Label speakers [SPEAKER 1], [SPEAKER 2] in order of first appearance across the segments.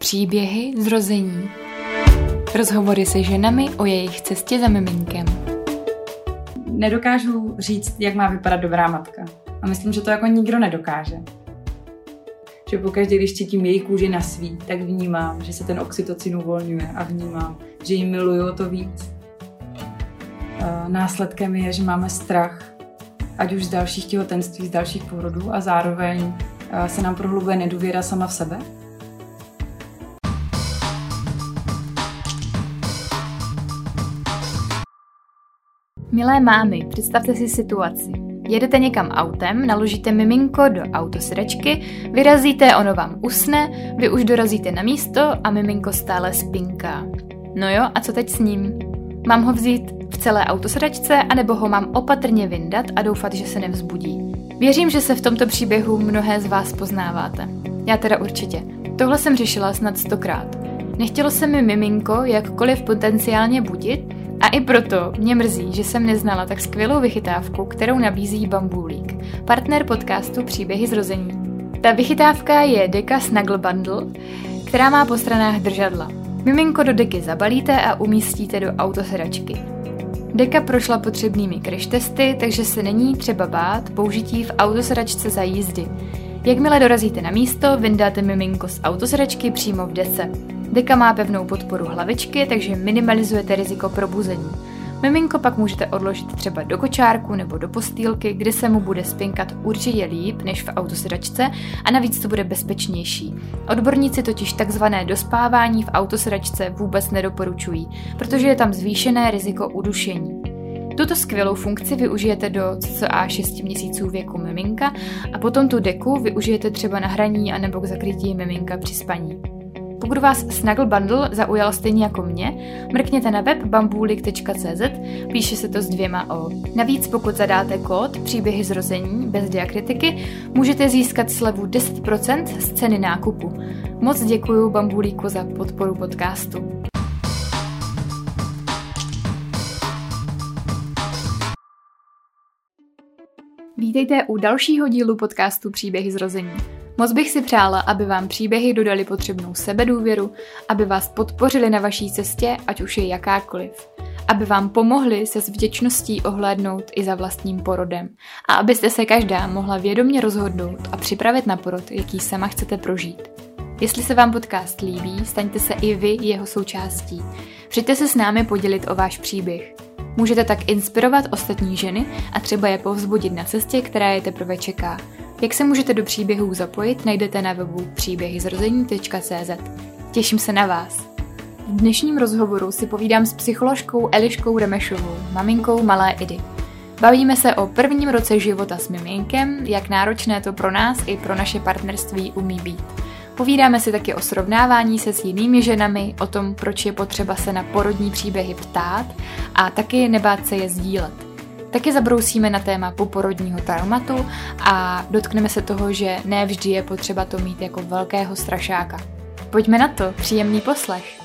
[SPEAKER 1] Příběhy zrození. Rozhovory se ženami o jejich cestě za miminkem.
[SPEAKER 2] Nedokážu říct, jak má vypadat dobrá matka. A myslím, že to jako nikdo nedokáže. Že pokaždé, když cítím její kůži na svý, tak vnímám, že se ten oxytocin uvolňuje a vnímám, že ji miluju to víc. Následkem je, že máme strach, ať už z dalších těhotenství, z dalších porodů a zároveň se nám prohlubuje nedůvěra sama v sebe
[SPEAKER 1] Milé mámy, představte si situaci. Jedete někam autem, naložíte miminko do autosedačky, vyrazíte, ono vám usne, vy už dorazíte na místo a miminko stále spinká. No jo, a co teď s ním? Mám ho vzít v celé autosedačce, anebo ho mám opatrně vyndat a doufat, že se nevzbudí? Věřím, že se v tomto příběhu mnohé z vás poznáváte. Já teda určitě. Tohle jsem řešila snad stokrát. Nechtělo se mi miminko jakkoliv potenciálně budit, a i proto mě mrzí, že jsem neznala tak skvělou vychytávku, kterou nabízí Bambulík, partner podcastu Příběhy zrození. Ta vychytávka je deka Snuggle Bundle, která má po stranách držadla. Miminko do deky zabalíte a umístíte do autosedačky. Deka prošla potřebnými crash testy, takže se není třeba bát použití v autosedačce za jízdy. Jakmile dorazíte na místo, vyndáte miminko z autosedačky přímo v dese. Deka má pevnou podporu hlavičky, takže minimalizujete riziko probuzení. Miminko pak můžete odložit třeba do kočárku nebo do postýlky, kde se mu bude spinkat určitě líp než v autosedačce a navíc to bude bezpečnější. Odborníci totiž takzvané dospávání v autosedačce vůbec nedoporučují, protože je tam zvýšené riziko udušení. Tuto skvělou funkci využijete do cca 6 měsíců věku miminka a potom tu deku využijete třeba na hraní anebo k zakrytí miminka při spaní. Pokud vás Snuggle Bundle zaujal stejně jako mě, mrkněte na web bambulik.cz, píše se to s dvěma O. Navíc pokud zadáte kód příběhy zrození bez diakritiky, můžete získat slevu 10% z ceny nákupu. Moc děkuji Bambulíku za podporu podcastu. Vítejte u dalšího dílu podcastu Příběhy zrození. Moc bych si přála, aby vám příběhy dodali potřebnou sebedůvěru, aby vás podpořili na vaší cestě, ať už je jakákoliv. Aby vám pomohli se s vděčností ohlédnout i za vlastním porodem. A abyste se každá mohla vědomě rozhodnout a připravit na porod, jaký sama chcete prožít. Jestli se vám podcast líbí, staňte se i vy jeho součástí. Přijďte se s námi podělit o váš příběh. Můžete tak inspirovat ostatní ženy a třeba je povzbudit na cestě, která je teprve čeká. Jak se můžete do příběhů zapojit, najdete na webu příběhyzrození.cz. Těším se na vás. V dnešním rozhovoru si povídám s psycholožkou Eliškou Remešovou, maminkou malé Idy. Bavíme se o prvním roce života s miminkem, jak náročné to pro nás i pro naše partnerství umí být. Povídáme si taky o srovnávání se s jinými ženami, o tom, proč je potřeba se na porodní příběhy ptát a taky nebát se je sdílet. Taky zabrousíme na téma poporodního traumatu a dotkneme se toho, že ne vždy je potřeba to mít jako velkého strašáka. Pojďme na to, příjemný poslech.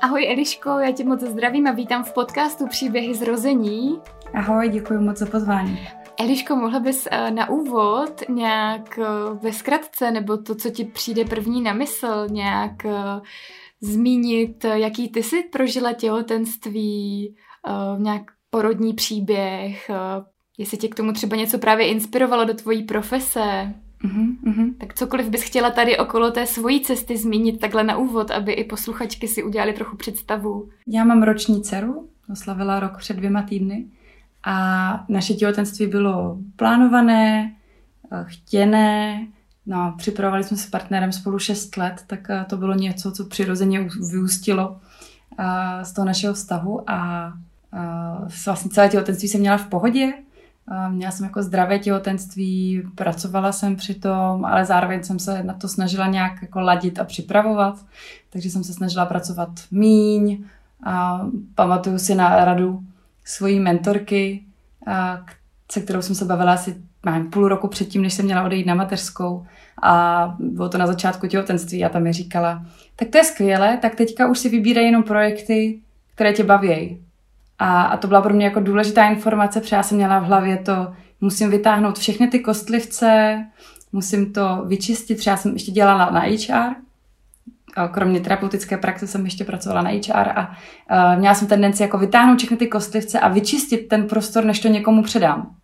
[SPEAKER 1] Ahoj Eliško, já tě moc zdravím a vítám v podcastu Příběhy zrození.
[SPEAKER 2] Ahoj, děkuji moc za pozvání.
[SPEAKER 1] Eliško, mohla bys eh, na úvod nějak eh, ve zkratce, nebo to, co ti přijde první na mysl, nějak eh, zmínit, jaký ty jsi prožila těhotenství, nějak porodní příběh, jestli tě k tomu třeba něco právě inspirovalo do tvojí profese. Uh-huh, uh-huh. Tak cokoliv bys chtěla tady okolo té svojí cesty zmínit takhle na úvod, aby i posluchačky si udělali trochu představu.
[SPEAKER 2] Já mám roční dceru, oslavila rok před dvěma týdny a naše těhotenství bylo plánované, eh, chtěné, no, připravovali jsme se s partnerem spolu 6 let, tak eh, to bylo něco, co přirozeně vyústilo z toho našeho vztahu a vlastně celé těhotenství jsem měla v pohodě. Měla jsem jako zdravé těhotenství, pracovala jsem při tom, ale zároveň jsem se na to snažila nějak jako ladit a připravovat. Takže jsem se snažila pracovat míň. A pamatuju si na radu svojí mentorky, se kterou jsem se bavila asi mám půl roku předtím, než jsem měla odejít na mateřskou. A bylo to na začátku těhotenství a tam mi říkala, tak to je skvělé, tak teďka už si vybírej jenom projekty, které tě baví. A, a to byla pro mě jako důležitá informace, protože já jsem měla v hlavě to, musím vytáhnout všechny ty kostlivce, musím to vyčistit, třeba jsem ještě dělala na HR, kromě terapeutické praxe jsem ještě pracovala na HR a uh, měla jsem tendenci jako vytáhnout všechny ty kostlivce a vyčistit ten prostor, než to někomu předám.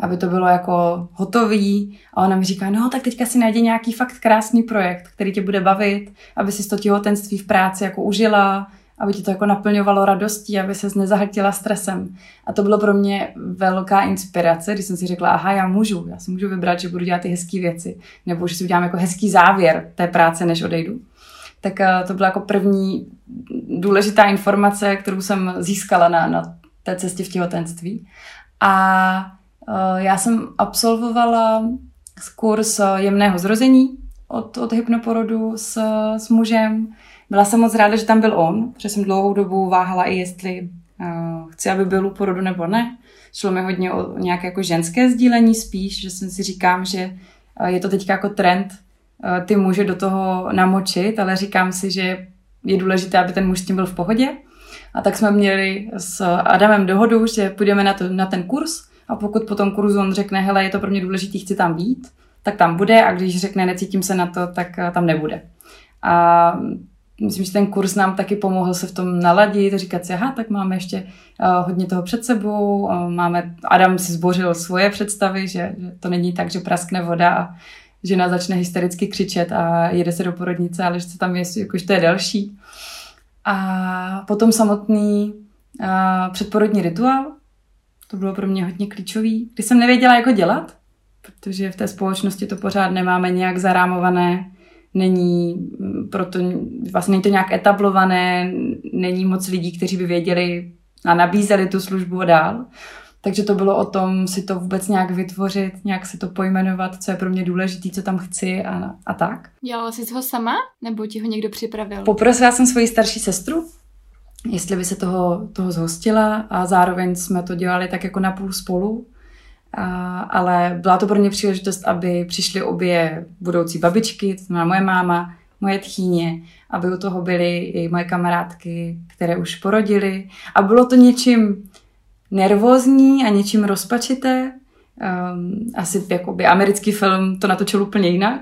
[SPEAKER 2] Aby to bylo jako hotový. A ona mi říká, no tak teďka si najdi nějaký fakt krásný projekt, který tě bude bavit, aby si to těhotenství v práci jako užila, aby ti to jako naplňovalo radostí, aby se nezahltila stresem. A to bylo pro mě velká inspirace, když jsem si řekla, aha, já můžu, já si můžu vybrat, že budu dělat ty hezké věci, nebo že si udělám jako hezký závěr té práce, než odejdu. Tak eh, to byla jako první důležitá informace, kterou jsem získala na, na té cestě v těhotenství. A uh, já jsem absolvovala kurz jemného zrození od, od hypnoporodu s, s mužem, byla jsem moc ráda, že tam byl on, protože jsem dlouhou dobu váhala i jestli uh, chci, aby byl u porodu nebo ne. Šlo mi hodně o nějaké jako ženské sdílení spíš, že jsem si říkám, že je to teď jako trend ty muže do toho namočit, ale říkám si, že je důležité, aby ten muž s tím byl v pohodě. A tak jsme měli s Adamem dohodu, že půjdeme na, to, na ten kurz a pokud po tom kurzu on řekne, hele, je to pro mě důležité, chci tam být, tak tam bude a když řekne, necítím se na to, tak tam nebude. A myslím, že ten kurz nám taky pomohl se v tom naladit, říkat si, aha, tak máme ještě uh, hodně toho před sebou, máme, Adam si zbořil svoje představy, že, že to není tak, že praskne voda a žena začne hystericky křičet a jede se do porodnice, ale že tam je, jakož to je další. A potom samotný uh, předporodní rituál, to bylo pro mě hodně klíčový, když jsem nevěděla, jak ho dělat, protože v té společnosti to pořád nemáme nějak zarámované, není proto vlastně není to nějak etablované, není moc lidí, kteří by věděli a nabízeli tu službu dál. Takže to bylo o tom si to vůbec nějak vytvořit, nějak si to pojmenovat, co je pro mě důležité, co tam chci a, a tak.
[SPEAKER 1] Dělala jsi ho sama, nebo ti ho někdo připravil?
[SPEAKER 2] Poprosila jsem svoji starší sestru, jestli by se toho, toho zhostila a zároveň jsme to dělali tak jako napůl spolu. A, ale byla to pro mě příležitost, aby přišly obě budoucí babičky, to znamená moje máma, moje tchýně, aby u toho byly i moje kamarádky, které už porodily. A bylo to něčím nervózní a něčím rozpačité. Um, asi jakoby americký film to natočil úplně jinak,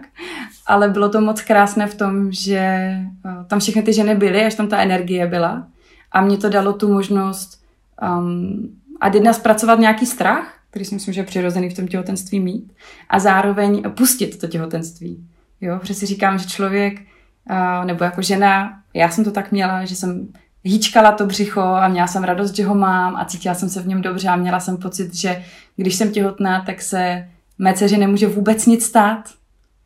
[SPEAKER 2] ale bylo to moc krásné v tom, že uh, tam všechny ty ženy byly, až tam ta energie byla. A mě to dalo tu možnost um, a jedna zpracovat nějaký strach, který si myslím, že je přirozený v tom těhotenství mít, a zároveň pustit to těhotenství. Jo, protože si říkám, že člověk, nebo jako žena, já jsem to tak měla, že jsem hýčkala to břicho a měla jsem radost, že ho mám a cítila jsem se v něm dobře a měla jsem pocit, že když jsem těhotná, tak se mé dceři nemůže vůbec nic stát,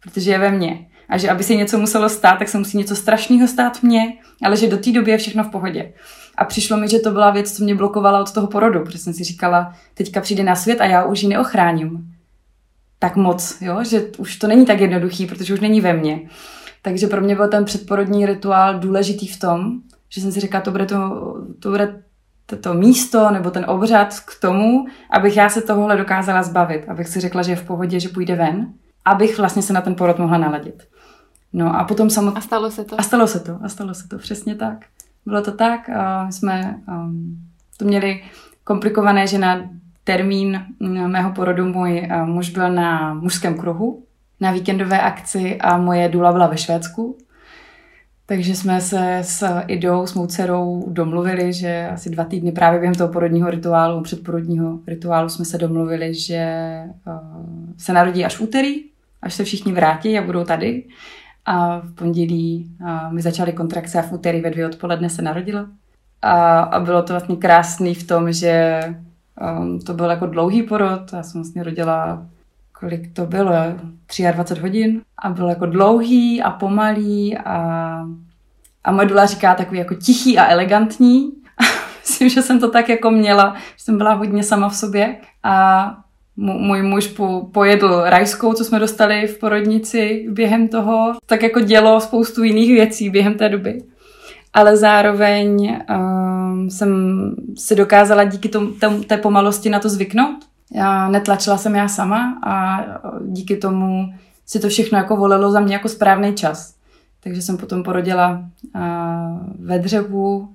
[SPEAKER 2] protože je ve mně. A že aby se něco muselo stát, tak se musí něco strašného stát mně, ale že do té doby je všechno v pohodě. A přišlo mi, že to byla věc, co mě blokovala od toho porodu, protože jsem si říkala, teďka přijde na svět a já už ji neochráním tak moc, jo? že už to není tak jednoduchý, protože už není ve mně. Takže pro mě byl ten předporodní rituál důležitý v tom, že jsem si říkala, to bude to, to, bude to, to místo nebo ten obřad k tomu, abych já se tohohle dokázala zbavit, abych si řekla, že je v pohodě, že půjde ven, abych vlastně se na ten porod mohla naladit. No a potom samotně...
[SPEAKER 1] A stalo se to?
[SPEAKER 2] A stalo se to, a stalo se to, přesně tak. Bylo to tak, a my jsme um, to měli komplikované, že na termín mm, mého porodu můj muž byl na mužském kruhu, na víkendové akci a moje důla byla ve Švédsku. Takže jsme se s Idou, s mou dcerou domluvili, že asi dva týdny právě během toho porodního rituálu, předporodního rituálu jsme se domluvili, že uh, se narodí až v úterý, až se všichni vrátí a budou tady. A v pondělí a mi začaly kontrakce a v úterý ve dvě odpoledne se narodila. A, a bylo to vlastně krásný v tom, že um, to byl jako dlouhý porod. Já jsem vlastně rodila, kolik to bylo, 23 hodin. A byl jako dlouhý a pomalý a, a moje dula říká takový jako tichý a elegantní. Myslím, že jsem to tak jako měla, že jsem byla hodně sama v sobě. A můj muž po, pojedl rajskou, co jsme dostali v porodnici během toho, tak jako dělo spoustu jiných věcí během té doby. Ale zároveň um, jsem si dokázala díky tomu, té pomalosti na to zvyknout. Já netlačila jsem já sama a díky tomu si to všechno jako volilo za mě jako správný čas. Takže jsem potom porodila uh, ve dřevu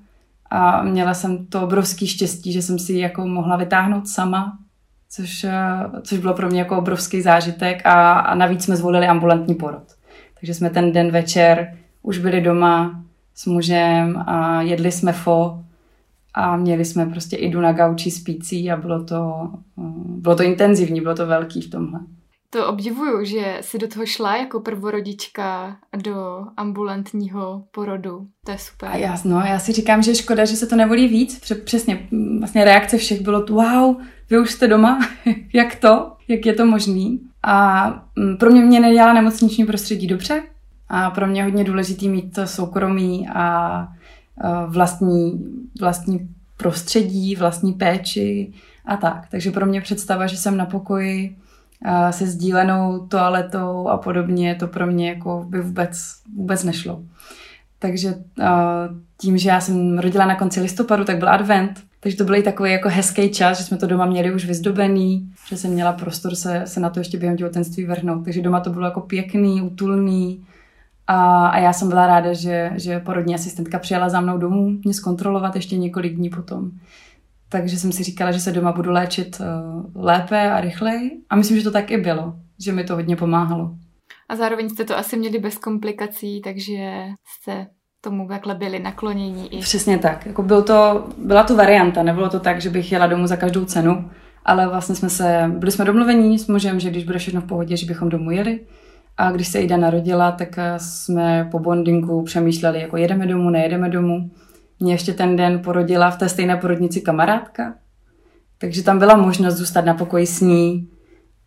[SPEAKER 2] a měla jsem to obrovský štěstí, že jsem si jako mohla vytáhnout sama což, eh, což bylo pro mě jako obrovský zážitek a, a navíc jsme zvolili ambulantní porod. Takže jsme ten den večer už byli doma s mužem a jedli jsme fo a měli jsme prostě idu na gauči spící a bylo to, bylo to intenzivní, bylo to velký v tomhle.
[SPEAKER 1] To obdivuju, že si do toho šla jako prvorodička do ambulantního porodu. To je super.
[SPEAKER 2] A já, no, já si říkám, že škoda, že se to nevolí víc. Přesně, vlastně reakce všech bylo tu, wow, vy už jste doma, jak to, jak je to možný. A mm, pro mě mě nedělá nemocniční prostředí dobře a pro mě je hodně důležitý mít to soukromí a vlastní, vlastní prostředí, vlastní péči a tak. Takže pro mě představa, že jsem na pokoji se sdílenou toaletou a podobně, to pro mě jako by vůbec, vůbec nešlo. Takže tím, že já jsem rodila na konci listopadu, tak byl advent, takže to byl i takový jako hezký čas, že jsme to doma měli už vyzdobený, že jsem měla prostor se, se na to ještě během těhotenství vrhnout. Takže doma to bylo jako pěkný, útulný, a, a já jsem byla ráda, že, že porodní asistentka přijela za mnou domů mě zkontrolovat ještě několik dní potom. Takže jsem si říkala, že se doma budu léčit uh, lépe a rychleji. A myslím, že to tak i bylo, že mi to hodně pomáhalo.
[SPEAKER 1] A zároveň jste to asi měli bez komplikací, takže jste tomu takhle byli naklonění. I...
[SPEAKER 2] Přesně tak. Jako byl to, byla to varianta, nebylo to tak, že bych jela domů za každou cenu, ale vlastně jsme se, byli jsme domluvení s mužem, že když bude všechno v pohodě, že bychom domů jeli. A když se Ida narodila, tak eh, jsme po bondingu přemýšleli, jako jedeme domů, nejedeme domů. Mě ještě ten den porodila v té stejné porodnici kamarádka, takže tam byla možnost zůstat na pokoji s ní,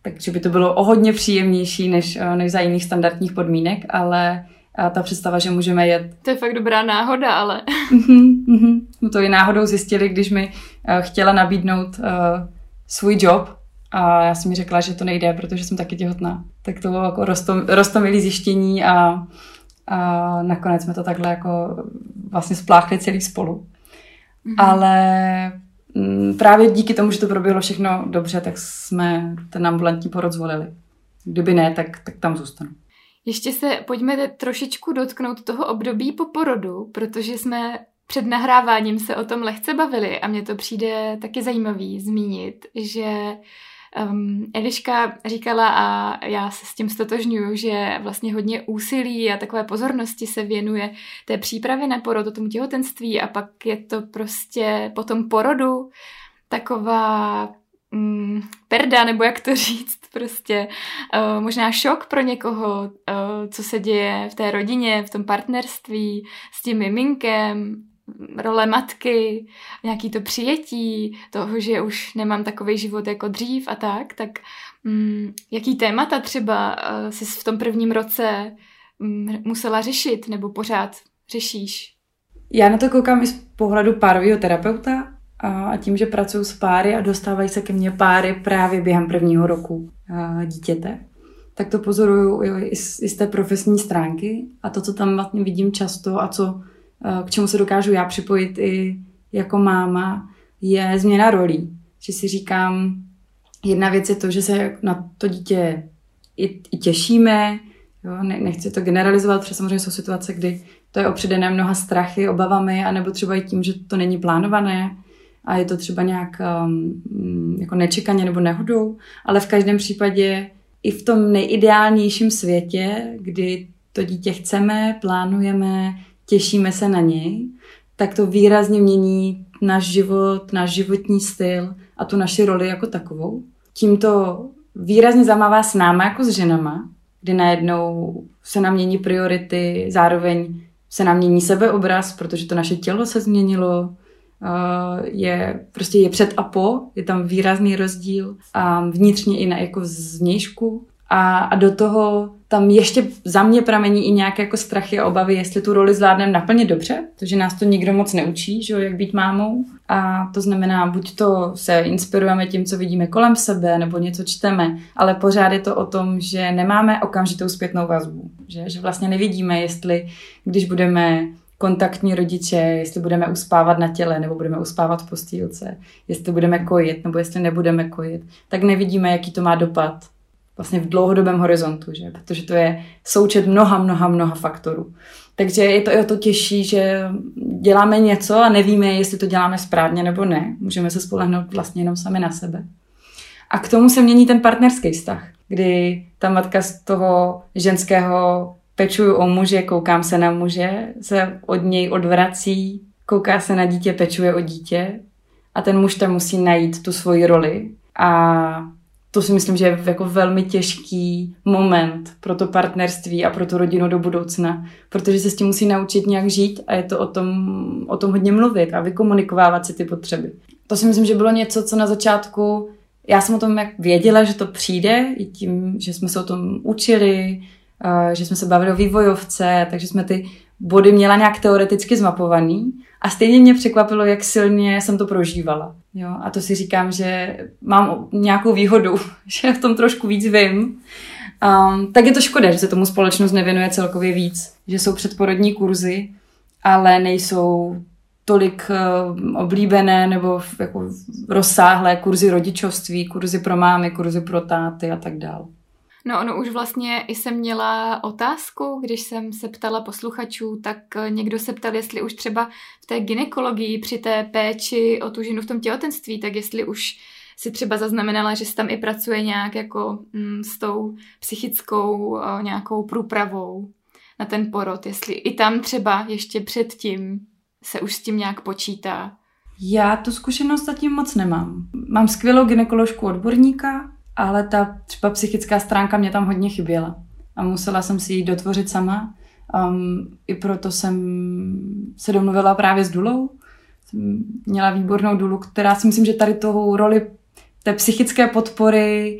[SPEAKER 2] takže by to bylo o hodně příjemnější než, eh, než za jiných standardních podmínek, ale a ta představa, že můžeme jet.
[SPEAKER 1] To je fakt dobrá náhoda, ale.
[SPEAKER 2] Mm-hmm, Jsme to i náhodou zjistili, když mi chtěla nabídnout uh, svůj job, a já jsem mi řekla, že to nejde, protože jsem taky těhotná. Tak to bylo jako rostom, rostomilý zjištění a, a nakonec jsme to takhle jako vlastně spláchli celý spolu. Mm-hmm. Ale m, mm, právě díky tomu, že to proběhlo všechno dobře, tak jsme ten ambulantní porod zvolili. Kdyby ne, tak, tak tam zůstanu.
[SPEAKER 1] Ještě se pojďme trošičku dotknout toho období po porodu, protože jsme před nahráváním se o tom lehce bavili a mně to přijde taky zajímavý zmínit, že Um, Eliška říkala a já se s tím stotožňuju, že vlastně hodně úsilí a takové pozornosti se věnuje té přípravě na porod, tomu těhotenství a pak je to prostě po tom porodu taková um, perda, nebo jak to říct, prostě uh, možná šok pro někoho, uh, co se děje v té rodině, v tom partnerství s tím miminkem, role matky, nějaký to přijetí toho, že už nemám takový život jako dřív a tak, tak mm, jaký témata třeba uh, jsi v tom prvním roce mm, musela řešit nebo pořád řešíš?
[SPEAKER 2] Já na to koukám i z pohledu párového terapeuta a tím, že pracuji s páry a dostávají se ke mně páry právě během prvního roku dítěte, tak to pozoruju i z, i z té profesní stránky a to, co tam vlastně vidím často a co k čemu se dokážu já připojit i jako máma, je změna rolí. Že si říkám, jedna věc je to, že se na to dítě i, i těšíme, jo, ne, nechci to generalizovat, protože samozřejmě jsou situace, kdy to je opředené mnoha strachy, obavami, anebo třeba i tím, že to není plánované a je to třeba nějak um, jako nečekaně nebo nehodou, ale v každém případě i v tom nejideálnějším světě, kdy to dítě chceme, plánujeme, těšíme se na něj, tak to výrazně mění náš život, náš životní styl a tu naši roli jako takovou. Tím to výrazně zamává s náma jako s ženama, kdy najednou se nám mění priority, zároveň se nám mění sebeobraz, protože to naše tělo se změnilo, je prostě je před a po, je tam výrazný rozdíl a vnitřně i na jako zvnějšku a, a do toho tam ještě za mě pramení i nějaké jako strachy a obavy, jestli tu roli zvládneme naplnit dobře, protože nás to nikdo moc neučí, že jo, jak být mámou. A to znamená, buď to se inspirujeme tím, co vidíme kolem sebe, nebo něco čteme, ale pořád je to o tom, že nemáme okamžitou zpětnou vazbu. Že, že vlastně nevidíme, jestli když budeme kontaktní rodiče, jestli budeme uspávat na těle, nebo budeme uspávat v postýlce, jestli budeme kojit, nebo jestli nebudeme kojit, tak nevidíme, jaký to má dopad vlastně v dlouhodobém horizontu, že? protože to je součet mnoha, mnoha, mnoha faktorů. Takže je to, je to těžší, že děláme něco a nevíme, jestli to děláme správně nebo ne. Můžeme se spolehnout vlastně jenom sami na sebe. A k tomu se mění ten partnerský vztah, kdy ta matka z toho ženského pečuju o muže, koukám se na muže, se od něj odvrací, kouká se na dítě, pečuje o dítě a ten muž tam musí najít tu svoji roli a to si myslím, že je jako velmi těžký moment pro to partnerství a pro tu rodinu do budoucna, protože se s tím musí naučit nějak žít a je to o tom, o tom hodně mluvit a vykomunikovávat si ty potřeby. To si myslím, že bylo něco, co na začátku, já jsem o tom jak věděla, že to přijde, i tím, že jsme se o tom učili, že jsme se bavili o vývojovce, takže jsme ty body měla nějak teoreticky zmapovaný a stejně mě překvapilo, jak silně jsem to prožívala. Jo? A to si říkám, že mám nějakou výhodu, že v tom trošku víc vím. Um, tak je to škoda, že se tomu společnost nevěnuje celkově víc, že jsou předporodní kurzy, ale nejsou tolik uh, oblíbené nebo jako rozsáhlé kurzy rodičovství, kurzy pro mámy, kurzy pro táty a tak dále.
[SPEAKER 1] No ono už vlastně i jsem měla otázku, když jsem se ptala posluchačů, tak eh, někdo se ptal, jestli už třeba v té ginekologii při té péči o tu ženu v tom těhotenství, tak jestli už si třeba zaznamenala, že se tam i pracuje nějak jako mm, s tou psychickou o, eh, nějakou průpravou na ten porod, jestli i tam třeba ještě předtím se už s tím nějak počítá.
[SPEAKER 2] Já tu zkušenost zatím moc nemám. Mám skvělou ginekoložku odborníka, ale ta třeba psychická stránka mě tam hodně chyběla. A musela jsem si ji dotvořit sama. Um, I proto jsem se domluvila právě s Dulou. Jsem měla výbornou Dulu, která si myslím, že tady toho roli té psychické podpory,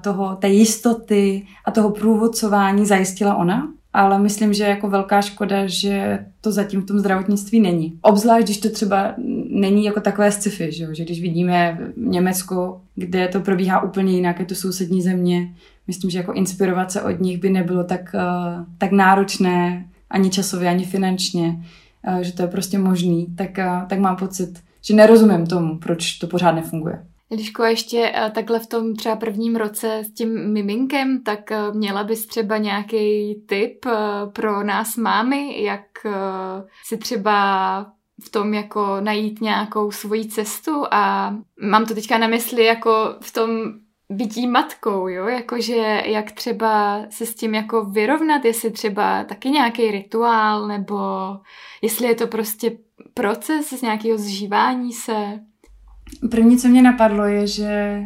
[SPEAKER 2] toho, té jistoty a toho průvodcování zajistila ona ale myslím, že jako velká škoda, že to zatím v tom zdravotnictví není. Obzvlášť, když to třeba není jako takové sci-fi, že, že když vidíme Německo, kde to probíhá úplně jinak, je to sousední země, myslím, že jako inspirovat se od nich by nebylo tak, uh, tak náročné ani časově, ani finančně, uh, že to je prostě možný, tak, uh, tak mám pocit, že nerozumím tomu, proč to pořád nefunguje.
[SPEAKER 1] Eliško, ještě eh, takhle v tom třeba prvním roce s tím miminkem, tak eh, měla bys třeba nějaký tip eh, pro nás mámy, jak si třeba v tom jako najít nějakou svoji cestu a mám to teďka na mysli jako v tom bytí matkou, jo, jakože jak třeba se s tím jako vyrovnat, jestli třeba taky nějaký rituál, nebo jestli je to prostě proces z nějakého zžívání se.
[SPEAKER 2] První, co mě napadlo, je, že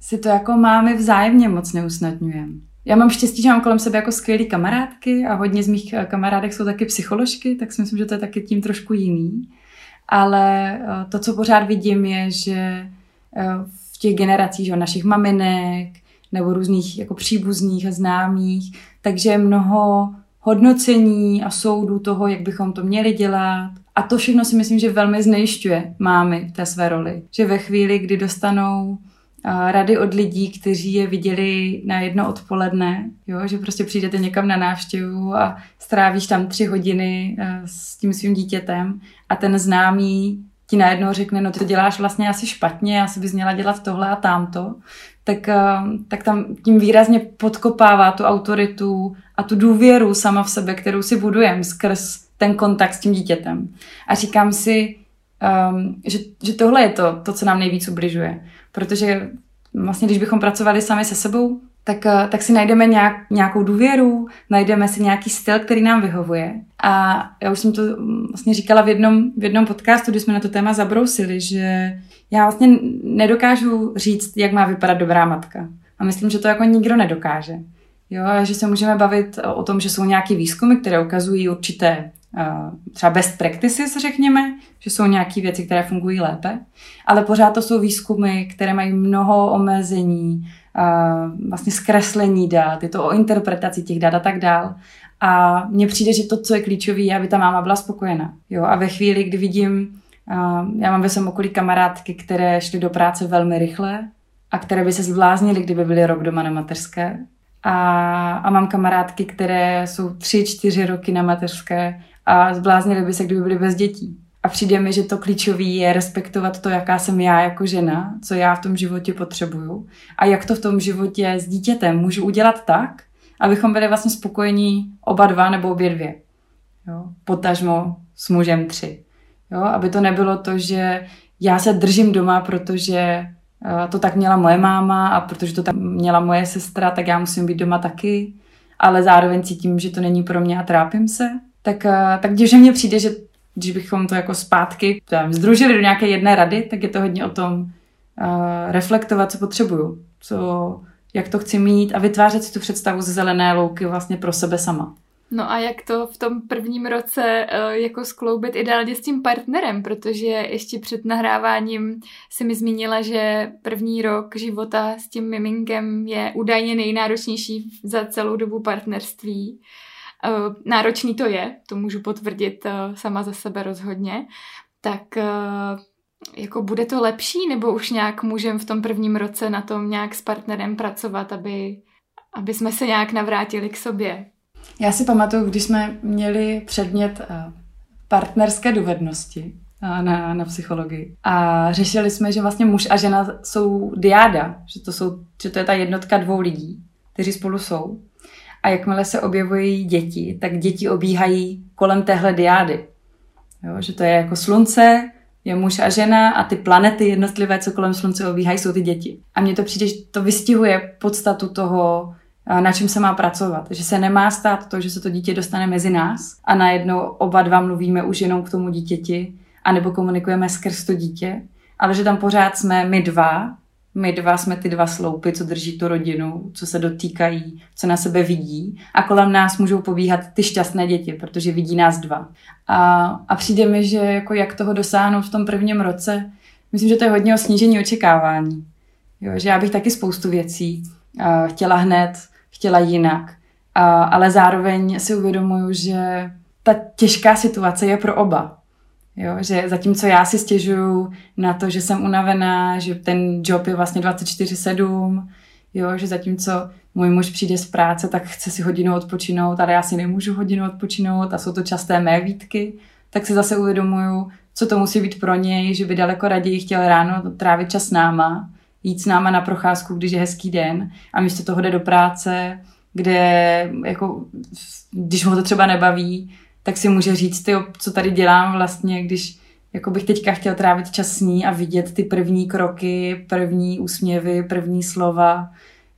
[SPEAKER 2] si to jako máme vzájemně moc neusnadňujeme. Já mám štěstí, že mám kolem sebe jako skvělé kamarádky a hodně z mých eh, kamarádek jsou taky psycholožky, tak si myslím, že to je taky tím trošku jiný. Ale eh, to, co pořád vidím, je, že eh, v těch generacích že, našich maminek nebo různých jako příbuzných a známých, takže mnoho hodnocení a soudů toho, jak bychom to měli dělat a to všechno si myslím, že velmi znejišťuje mámy v té své roli. Že ve chvíli, kdy dostanou rady od lidí, kteří je viděli na jedno odpoledne, jo, že prostě přijdete někam na návštěvu a strávíš tam tři hodiny s tím svým dítětem a ten známý ti najednou řekne, no ty to děláš vlastně asi špatně, asi bys měla dělat tohle a tamto, tak, tak tam tím výrazně podkopává tu autoritu a tu důvěru sama v sebe, kterou si budujeme skrz ten kontakt s tím dítětem. A říkám si, um, že, že tohle je to, to, co nám nejvíc ubližuje. Protože vlastně, když bychom pracovali sami se sebou, tak, eh, tak si najdeme nějak, nějakou důvěru, najdeme si nějaký styl, který nám vyhovuje. A já už jsem to mm, vlastně říkala v jednom, v jednom podcastu, kdy jsme na to téma zabrousili, že já vlastně nedokážu říct, jak má vypadat dobrá matka. A myslím, že to jako nikdo nedokáže. Jo, že se můžeme bavit o tom, že jsou nějaké výzkumy, které ukazují určité třeba best practices, řekněme, že jsou nějaké věci, které fungují lépe, ale pořád to jsou výzkumy, které mají mnoho omezení, vlastně zkreslení dat, je to o interpretaci těch dat a tak dál. A mně přijde, že to, co je klíčové, je, aby ta máma byla spokojená. Jo? A ve chvíli, kdy vidím, já mám ve svém okolí kamarádky, které šly do práce velmi rychle a které by se zbláznily, kdyby byly rok doma na mateřské. A, a mám kamarádky, které jsou tři, čtyři roky na mateřské a zbláznili by se, kdyby byli bez dětí. A přijde mi, že to klíčové je respektovat to, jaká jsem já jako žena, co já v tom životě potřebuju a jak to v tom životě s dítětem můžu udělat tak, abychom byli vlastně spokojení oba dva nebo obě dvě. Jo? Potažmo s mužem tři. Jo? Aby to nebylo to, že já se držím doma, protože eh, to tak měla moje máma a protože to tak měla moje sestra, tak já musím být doma taky ale zároveň cítím, že to není pro mě a trápím se, tak, eh, tak že mě přijde, že když bychom to jako zpátky združili do nějaké jedné rady, tak je to hodně o tom uh, reflektovat, co potřebuju, co, jak to chci mít a vytvářet si tu představu ze zelené louky vlastně pro sebe sama.
[SPEAKER 1] No a jak to v tom prvním roce uh, jako skloubit ideálně s tím partnerem, protože ještě před nahráváním si mi zmínila, že první rok života s tím miminkem je údajně nejnáročnější za celou dobu partnerství. Uh, náročný to je, to můžu potvrdit uh, sama za sebe rozhodně. Tak uh, jako bude to lepší, nebo už nějak můžeme v tom prvním roce na tom nějak s partnerem pracovat, aby, aby jsme se nějak navrátili k sobě?
[SPEAKER 2] Já si pamatuju, když jsme měli předmět partnerské dovednosti na, na psychologii a řešili jsme, že vlastně muž a žena jsou diáda, že to, jsou, že to je ta jednotka dvou lidí, kteří spolu jsou. A jakmile se objevují děti, tak děti obíhají kolem téhle diády. Jo, že to je jako slunce, je muž a žena a ty planety jednotlivé, co kolem slunce obíhají, jsou ty děti. A mně to přijde, že to vystihuje podstatu toho, na čem se má pracovat. Že se nemá stát to, že se to dítě dostane mezi nás a najednou oba dva mluvíme už jenom k tomu dítěti, anebo komunikujeme skrz to dítě, ale že tam pořád jsme my dva, my dva jsme ty dva sloupy, co drží tu rodinu, co se dotýkají, co na sebe vidí a kolem nás můžou pobíhat ty šťastné děti, protože vidí nás dva. A, a přijde mi, že jako jak toho dosáhnout v tom prvním roce, myslím, že to je hodně o snížení očekávání. Jo, že já bych taky spoustu věcí uh, chtěla hned, chtěla jinak. A, ale zároveň si uvědomuju, že ta těžká situace je pro oba. Jo, že zatímco já si stěžuju na to, že jsem unavená, že ten job je vlastně 24-7, jo, že zatímco můj muž přijde z práce, tak chce si hodinu odpočinout, ale já si nemůžu hodinu odpočinout a jsou to časté mé výtky, tak si zase uvědomuju, co to musí být pro něj, že by daleko raději chtěl ráno trávit čas s náma, jít s náma na procházku, když je hezký den a místo toho jde do práce, kde jako, když ho to třeba nebaví, tak si může říct, ty, co tady dělám vlastně, když jako bych teďka chtěl trávit čas s ní a vidět ty první kroky, první úsměvy, první slova.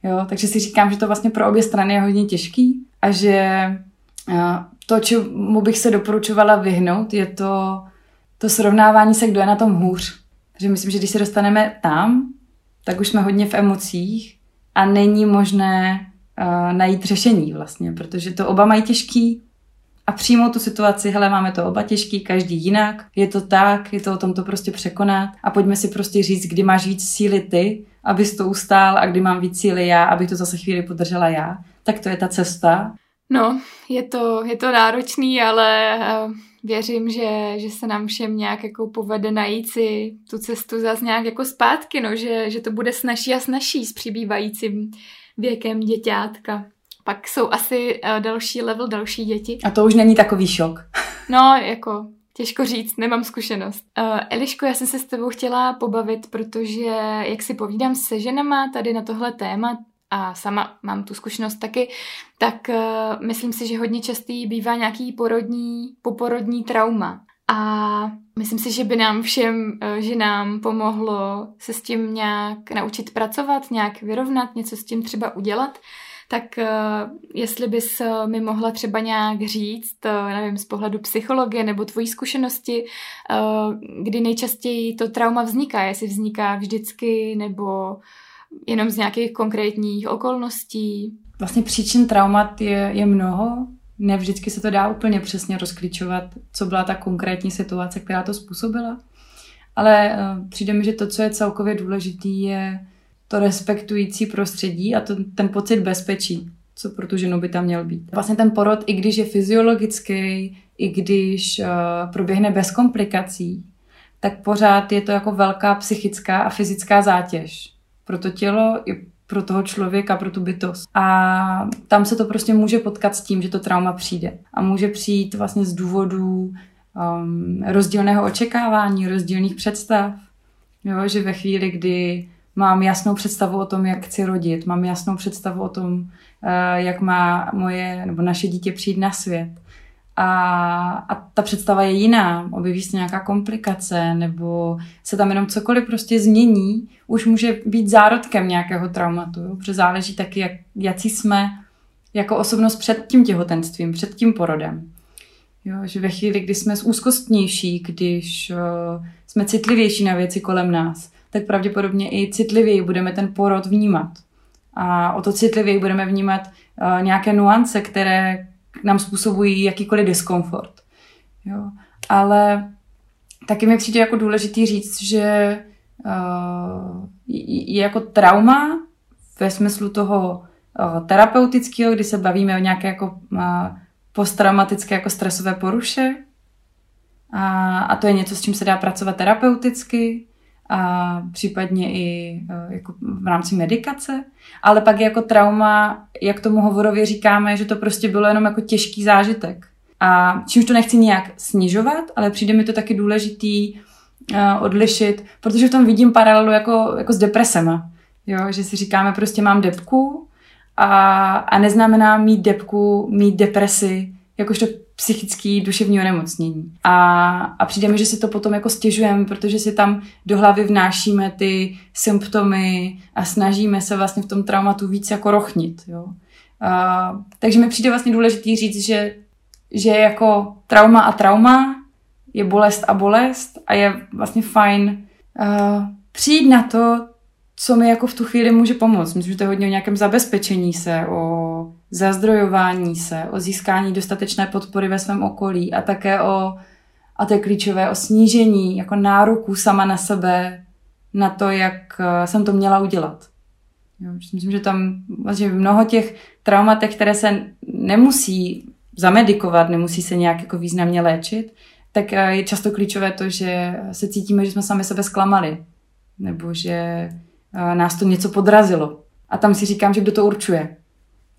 [SPEAKER 2] Jo? Takže si říkám, že to vlastně pro obě strany je hodně těžký a že to, čemu bych se doporučovala vyhnout, je to, to srovnávání se, kdo je na tom hůř. Takže myslím, že když se dostaneme tam, tak už jsme hodně v emocích a není možné uh, najít řešení vlastně, protože to oba mají těžký a přijmout tu situaci, hele, máme to oba těžký, každý jinak, je to tak, je to o tom to prostě překonat a pojďme si prostě říct, kdy máš víc síly ty, abys to ustál a kdy mám víc síly já, abych to zase chvíli podržela já. Tak to je ta cesta.
[SPEAKER 1] No, je to, je to náročný, ale uh věřím, že, že se nám všem nějak jako povede najít si tu cestu zase nějak jako zpátky, no, že, že to bude snažší a snažší s přibývajícím věkem děťátka. Pak jsou asi uh, další level, další děti.
[SPEAKER 2] A to už není takový šok.
[SPEAKER 1] no, jako Těžko říct, nemám zkušenost. Uh, Eliško, já jsem se s tebou chtěla pobavit, protože jak si povídám se ženama tady na tohle téma, a sama mám tu zkušenost taky, tak uh, myslím si, že hodně častý bývá nějaký porodní, poporodní trauma. A myslím si, že by nám všem uh, ženám pomohlo se s tím nějak naučit pracovat, nějak vyrovnat, něco s tím třeba udělat. Tak uh, jestli bys uh, mi mohla třeba nějak říct, uh, nevím, z pohledu psychologie nebo tvojí zkušenosti, kdy nejčastěji to trauma vzniká, jestli vzniká vždycky nebo jenom z nějakých konkrétních okolností?
[SPEAKER 2] Vlastně příčin traumat je, je mnoho. Ne vždycky se to dá úplně přesně rozklíčovat, co byla ta konkrétní situace, která to způsobila. Ale přijde mi, že to, co je celkově důležitý, je to respektující prostředí a to, ten pocit bezpečí, co pro tu ženu by tam měl být. Vlastně ten porod, i když je fyziologický, i když uh, proběhne bez komplikací, tak pořád je to jako velká psychická a fyzická zátěž pro to tělo i pro toho člověka, pro tu bytost. A tam se to prostě může potkat s tím, že to trauma přijde. A může přijít vlastně z důvodů um, rozdílného očekávání, rozdílných představ. Jo, že ve chvíli, kdy mám jasnou představu o tom, jak chci rodit, mám jasnou představu o tom, uh, jak má moje nebo naše dítě přijít na svět, a, a ta představa je jiná, objeví se nějaká komplikace nebo se tam jenom cokoliv prostě změní, už může být zárodkem nějakého traumatu, jo? protože záleží taky, jak, jaký jsme jako osobnost před tím těhotenstvím, před tím porodem. Jo, že ve chvíli, kdy jsme úzkostnější, když uh, jsme citlivější na věci kolem nás, tak pravděpodobně i citlivěji budeme ten porod vnímat. A o to citlivěji budeme vnímat uh, nějaké nuance, které nám způsobují jakýkoliv diskomfort. Jo. Ale taky mi přijde jako důležitý říct, že uh, je jako trauma ve smyslu toho uh, terapeutického, kdy se bavíme o nějaké jako uh, posttraumatické jako stresové poruše. A, a to je něco, s čím se dá pracovat terapeuticky a případně i jako v rámci medikace. Ale pak je jako trauma, jak tomu hovorově říkáme, že to prostě bylo jenom jako těžký zážitek. A čímž to nechci nějak snižovat, ale přijde mi to taky důležitý uh, odlišit, protože v tom vidím paralelu jako, jako s depresema. Jo, že si říkáme prostě mám depku a, a neznamená mít depku, mít depresi, jakožto psychický duševní onemocnění. A, a přijde mi, že si to potom jako stěžujeme, protože si tam do hlavy vnášíme ty symptomy a snažíme se vlastně v tom traumatu víc jako rochnit. Jo. A, takže mi přijde vlastně důležitý říct, že že jako trauma a trauma, je bolest a bolest a je vlastně fajn uh, přijít na to, co mi jako v tu chvíli může pomoct. Myslím, že to je hodně o nějakém zabezpečení se, o zazdrojování se, o získání dostatečné podpory ve svém okolí a také o, a to je klíčové, o snížení jako nároku sama na sebe, na to, jak eh, jsem to měla udělat. Jo, myslím, že tam vlastně mnoho těch traumatech, které se nemusí zamedikovat, nemusí se nějak jako významně léčit, tak eh, je často klíčové to, že se cítíme, že jsme sami sebe zklamali, nebo že nás to něco podrazilo. A tam si říkám, že kdo to určuje.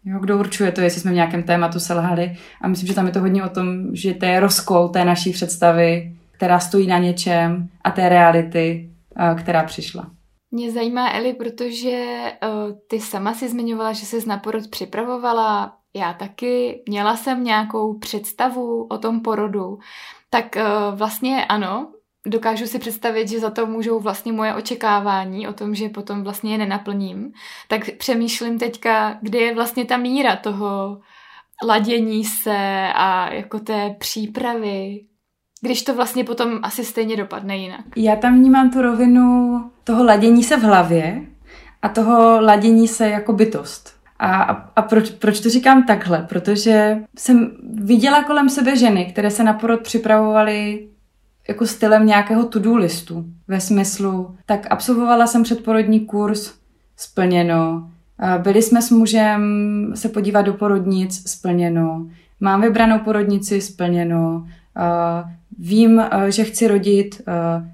[SPEAKER 2] Jo, kdo určuje to, jestli jsme v nějakém tématu selhali. A myslím, že tam je to hodně o tom, že to je rozkol té naší představy, která stojí na něčem a té reality, která přišla.
[SPEAKER 1] Mě zajímá, Eli, protože uh, ty sama si zmiňovala, že se na porod připravovala já taky, měla jsem nějakou představu o tom porodu, tak uh, vlastně ano, dokážu si představit, že za to můžou vlastně moje očekávání o tom, že potom vlastně je nenaplním, tak přemýšlím teďka, kde je vlastně ta míra toho ladění se a jako té přípravy, když to vlastně potom asi stejně dopadne jinak.
[SPEAKER 2] Já tam vnímám tu rovinu toho ladění se v hlavě a toho ladění se jako bytost. A, a proč, proč to říkám takhle? Protože jsem viděla kolem sebe ženy, které se na porod připravovaly jako stylem nějakého to-do listu. Ve smyslu, tak absolvovala jsem předporodní kurz, splněno. Byli jsme s mužem se podívat do porodnic, splněno. Mám vybranou porodnici, splněno. Vím, že chci rodit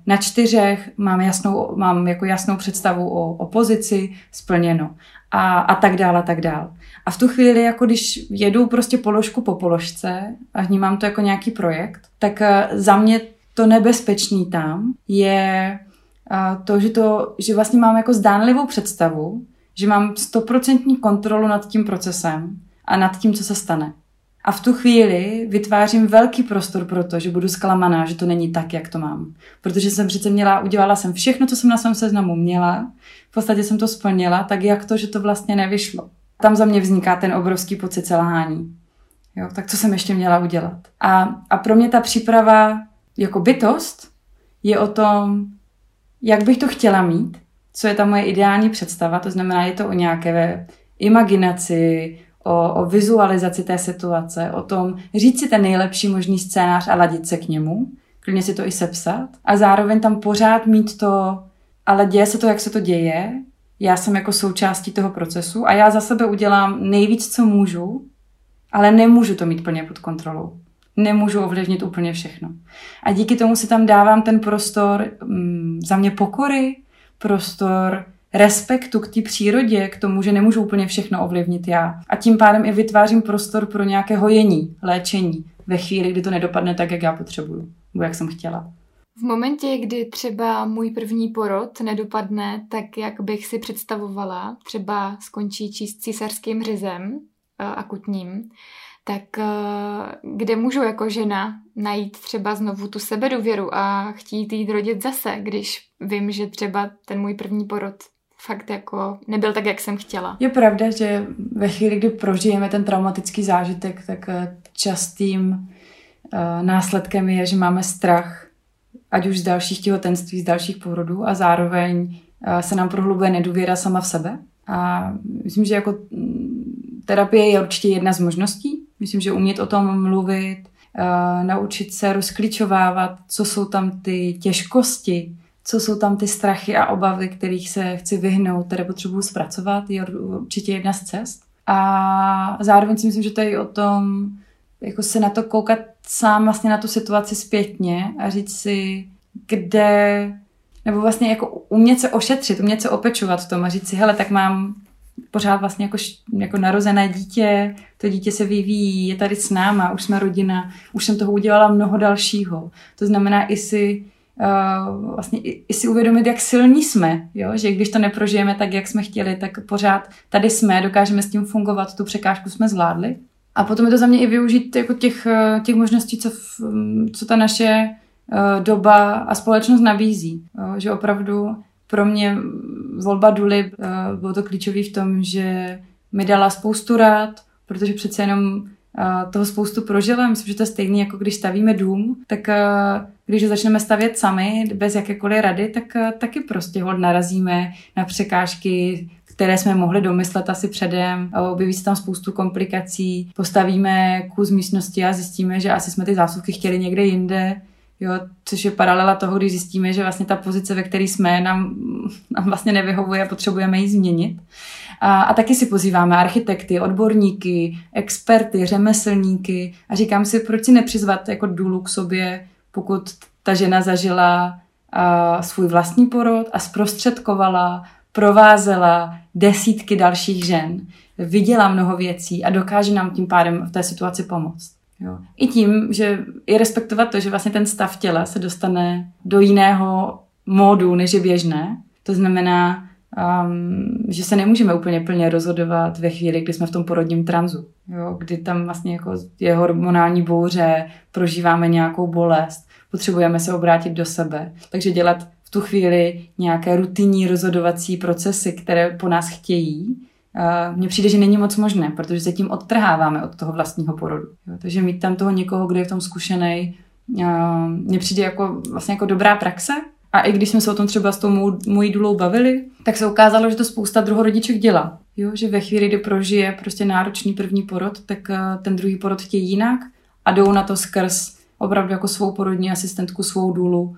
[SPEAKER 2] na čtyřech, mám, jasnou, mám jako jasnou představu o opozici, splněno a, a tak dál a tak dál. A v tu chvíli, jako když jedu prostě položku po položce a vnímám to jako nějaký projekt, tak eh, za mě to nebezpečný tam je to, že, to, že vlastně mám jako zdánlivou představu, že mám stoprocentní kontrolu nad tím procesem a nad tím, co se stane. A v tu chvíli vytvářím velký prostor pro to, že budu zklamaná, že to není tak, jak to mám. Protože jsem přece měla, udělala jsem všechno, co jsem na svém seznamu měla, v podstatě jsem to splnila, tak jak to, že to vlastně nevyšlo. Tam za mě vzniká ten obrovský pocit selhání. Jo, tak co jsem ještě měla udělat? A, a pro mě ta příprava jako bytost je o tom, jak bych to chtěla mít, co je ta moje ideální představa, to znamená, je to o nějaké imaginaci, o, o vizualizaci té situace, o tom říct si ten nejlepší možný scénář a ladit se k němu, klidně si to i sepsat a zároveň tam pořád mít to, ale děje se to, jak se to děje, já jsem jako součástí toho procesu a já za sebe udělám nejvíc, co můžu, ale nemůžu to mít plně pod kontrolou. Nemůžu ovlivnit úplně všechno. A díky tomu si tam dávám ten prostor mm, za mě pokory, prostor respektu k té přírodě, k tomu, že nemůžu úplně všechno ovlivnit já. A tím pádem i vytvářím prostor pro nějaké hojení, léčení ve chvíli, kdy to nedopadne tak, jak já potřebuju, nebo jak jsem chtěla.
[SPEAKER 1] V momentě, kdy třeba můj první porod nedopadne tak, jak bych si představovala, třeba skončí číst císařským řezem eh, akutním, tak eh, kde můžu jako žena najít třeba znovu tu sebedověru a chtít jít rodit zase, když vím, že třeba ten můj první porod fakt jako nebyl tak, jak jsem chtěla.
[SPEAKER 2] Je pravda, že ve chvíli, kdy prožijeme ten traumatický zážitek, tak eh, častým uh, následkem je, že máme strach, ať už z dalších těhotenství, z dalších porodů a zároveň se nám prohlubuje nedůvěra sama v sebe. A myslím, že jako mm, terapie je určitě jedna z možností. Myslím, že umět o tom mluvit, uh, naučit se rozklíčovávat, co jsou tam ty těžkosti, co jsou tam ty strachy a obavy, kterých se chci vyhnout, které potřebuji zpracovat, je určitě jedna z cest. A zároveň si myslím, že to je o tom, jako se na to koukat sám vlastně na tu situaci zpětně a říct si, kde, nebo vlastně jako umět se ošetřit, umět se opečovat v tom a říct si, hele, tak mám pořád vlastně jako, jako narozené dítě, to dítě se vyvíjí, je tady s náma, už jsme rodina, už jsem toho udělala mnoho dalšího. To znamená i si uh, vlastně i, i si uvědomit, jak silní jsme, jo? že když to neprožijeme tak, jak jsme chtěli, tak pořád tady jsme, dokážeme s tím fungovat, tu překážku jsme zvládli. A potom je to za mě i využít jako těch, eh, těch možností, co, v, co ta naše uh, doba a společnost nabízí. Že opravdu pro mě volba Duly uh, bylo to klíčové v tom, že mi dala spoustu rád, protože přece jenom toho spoustu prožila. Myslím, že to je stejné, jako když stavíme dům, tak když ho začneme stavět sami, bez jakékoliv rady, tak taky prostě hod narazíme na překážky, které jsme mohli domyslet asi předem. Objeví se tam spoustu komplikací. Postavíme kus místnosti a zjistíme, že asi jsme ty zásuvky chtěli někde jinde. Jo, což je paralela toho, když zjistíme, že vlastně ta pozice, ve které jsme, nám, nám vlastně nevyhovuje a potřebujeme ji změnit. A, a taky si pozýváme architekty, odborníky, experty, řemeslníky a říkám si, proč si nepřizvat jako důlu k sobě, pokud ta žena zažila a, svůj vlastní porod a zprostředkovala, provázela desítky dalších žen, viděla mnoho věcí a dokáže nám tím pádem v té situaci pomoct. Jo. I tím, že i respektovat to, že vlastně ten stav těla se dostane do jiného módu, než je běžné. To znamená, um, že se nemůžeme úplně plně rozhodovat ve chvíli, kdy jsme v tom porodním tranzu, jo? kdy tam vlastně jako je hormonální bouře, prožíváme nějakou bolest, potřebujeme se obrátit do sebe. Takže dělat v tu chvíli nějaké rutinní rozhodovací procesy, které po nás chtějí, mně přijde, že není moc možné, protože se tím odtrháváme od toho vlastního porodu. Takže mít tam toho někoho, kdo je v tom zkušený, uh, mně přijde jako vlastně jako dobrá praxe, a i když jsme se o tom třeba s tou mojí důlou bavili, tak se ukázalo, že to spousta druhorodiček dělá. Jo, že ve chvíli, kdy prožije prostě náročný první porod, tak uh, ten druhý porod chtějí jinak a jdou na to skrz opravdu jako svou porodní asistentku, svou důlu,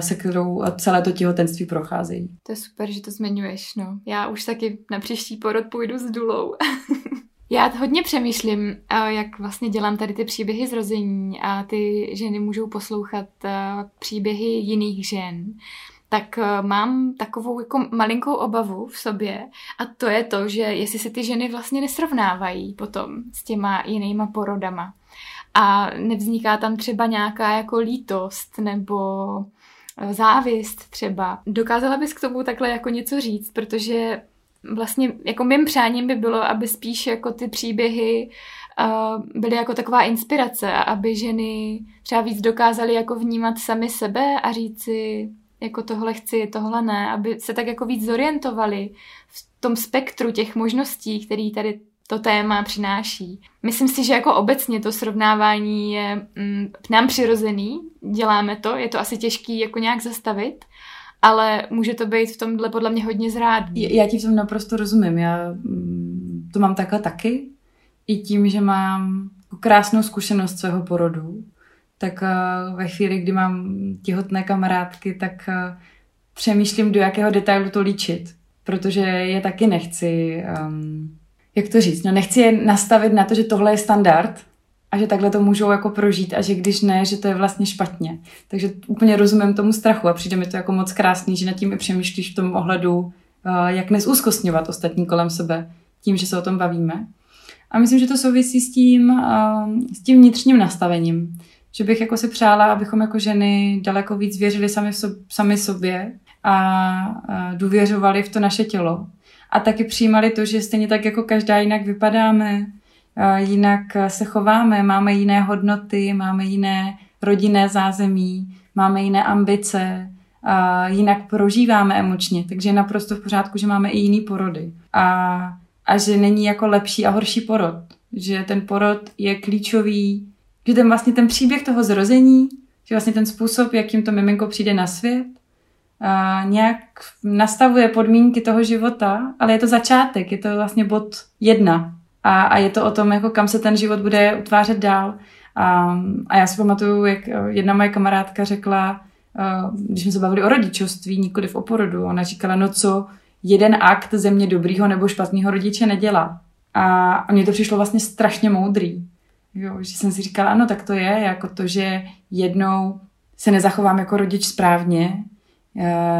[SPEAKER 2] se kterou celé to těhotenství procházejí.
[SPEAKER 1] To je super, že to zmiňuješ, no. Já už taky na příští porod půjdu s důlou. Já hodně přemýšlím, eh, jak vlastně dělám tady ty příběhy zrození a ty ženy můžou poslouchat eh, příběhy jiných žen tak eh, mám takovou jako malinkou obavu v sobě a to je to, že jestli se ty ženy vlastně nesrovnávají potom s těma jinýma porodama a nevzniká tam třeba nějaká jako lítost nebo závist třeba. Dokázala bys k tomu takhle jako něco říct, protože vlastně jako mým přáním by bylo, aby spíš jako ty příběhy uh, byly jako taková inspirace aby ženy třeba víc dokázaly jako vnímat sami sebe a říci jako tohle chci, tohle ne, aby se tak jako víc zorientovali v tom spektru těch možností, který tady to téma přináší. Myslím si, že jako obecně to srovnávání je mm, nám přirozený, děláme to, je to asi těžký jako nějak zastavit, ale může to být v tomhle podle mě hodně zrádný.
[SPEAKER 2] Já ti v tom naprosto rozumím. Já mm, to mám takhle taky. I tím, že mám krásnou zkušenost svého porodu, tak eh, ve chvíli, kdy mám těhotné kamarádky, tak eh, přemýšlím, do jakého detailu to líčit, protože je taky nechci, um, jak to říct, no nechci je nastavit na to, že tohle je standard, a že takhle to můžou jako prožít a že když ne, že to je vlastně špatně. Takže úplně rozumím tomu strachu a přijde mi to jako moc krásný, že nad tím i přemýšlíš v tom ohledu, eh, jak nezúzkostňovat ostatní kolem sebe tím, že se o tom bavíme. A myslím, že to souvisí s tím, eh, s tím vnitřním nastavením. Že bych jako si přála, abychom jako ženy daleko víc věřili sami, sob, sami sobě a důvěřovali v to naše tělo. A taky přijímali to, že stejně tak jako každá jinak vypadáme, jinak se chováme, máme jiné hodnoty, máme jiné rodinné zázemí, máme jiné ambice, a jinak prožíváme emočně, takže je naprosto v pořádku, že máme i jiný porody. A, a že není jako lepší a horší porod. Že ten porod je klíčový, že ten vlastně ten příběh toho zrození, že vlastně ten způsob, jakým to miminko přijde na svět, a nějak nastavuje podmínky toho života, ale je to začátek, je to vlastně bod jedna. A, a je to o tom, jako kam se ten život bude utvářet dál. A, a já si pamatuju, jak jedna moje kamarádka řekla, když jsme se bavili o rodičovství, nikoli v oporodu, ona říkala, no co jeden akt země dobrýho nebo špatného rodiče nedělá. A mně to přišlo vlastně strašně moudrý. Jo, že jsem si říkala, ano, tak to je, jako to, že jednou se nezachovám jako rodič správně, eh,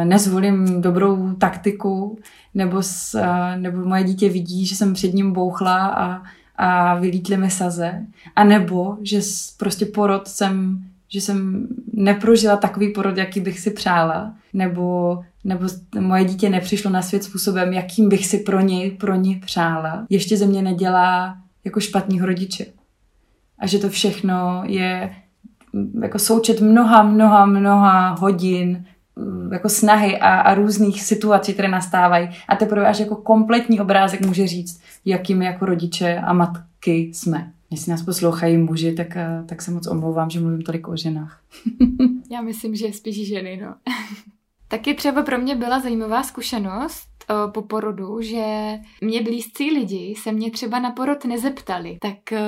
[SPEAKER 2] nezvolím dobrou taktiku, nebo, s, eh, nebo moje dítě vidí, že jsem před ním bouchla a, a vylítly mi saze, a nebo že prostě porod jsem že jsem neprožila takový porod, jaký bych si přála, nebo, nebo moje dítě nepřišlo na svět způsobem, jakým bych si pro něj, pro ní přála, ještě ze mě nedělá jako špatného rodiče. A že to všechno je jako součet mnoha, mnoha, mnoha hodin jako snahy a, a různých situací, které nastávají. A teprve až jako kompletní obrázek může říct, jakými jako rodiče a matky jsme. Jestli nás poslouchají muži, tak, eh, tak se moc omlouvám, že mluvím tolik o ženách.
[SPEAKER 1] Já myslím, že spíš ženy, no. Taky třeba pro mě byla zajímavá zkušenost, uh, po porodu, že mě blízcí lidi se mě třeba na porod nezeptali. Tak uh,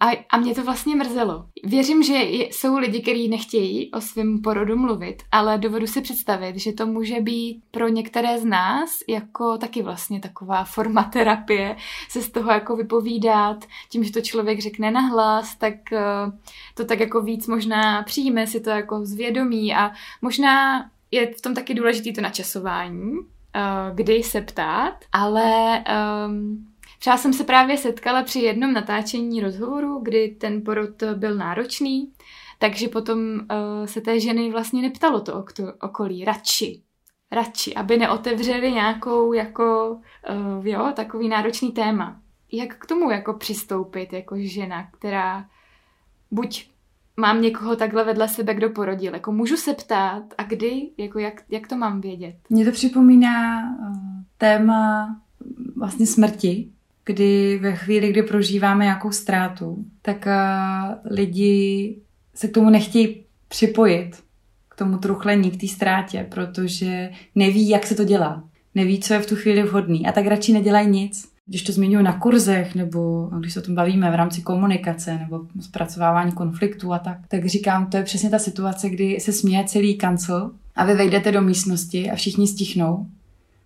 [SPEAKER 1] a, a mě to vlastně mrzelo. Věřím, že jsou lidi, kteří nechtějí o svém porodu mluvit, ale dovedu si představit, že to může být pro některé z nás jako taky vlastně taková forma terapie, se z toho jako vypovídat, tím, že to člověk řekne nahlas, tak uh, to tak jako víc možná přijme si to jako zvědomí a možná je v tom taky důležitý to načasování, kdy se ptát, ale um, třeba jsem se právě setkala při jednom natáčení rozhovoru, kdy ten porod byl náročný, takže potom uh, se té ženy vlastně neptalo to okolí, radši, radši, aby neotevřeli nějakou jako, uh, jo, takový náročný téma. Jak k tomu jako přistoupit jako žena, která buď mám někoho takhle vedle sebe, kdo porodil. Jako můžu se ptát a kdy, jako jak, jak to mám vědět?
[SPEAKER 2] Mně to připomíná uh, téma vlastně smrti, kdy ve chvíli, kdy prožíváme nějakou ztrátu, tak uh, lidi se k tomu nechtějí připojit, k tomu truchlení, k té ztrátě, protože neví, jak se to dělá. Neví, co je v tu chvíli vhodný a tak radši nedělají nic když to zmiňuji na kurzech, nebo když se o tom bavíme v rámci komunikace nebo zpracovávání konfliktů a tak, tak říkám, to je přesně ta situace, kdy se směje celý kancel a vy vejdete do místnosti a všichni stichnou,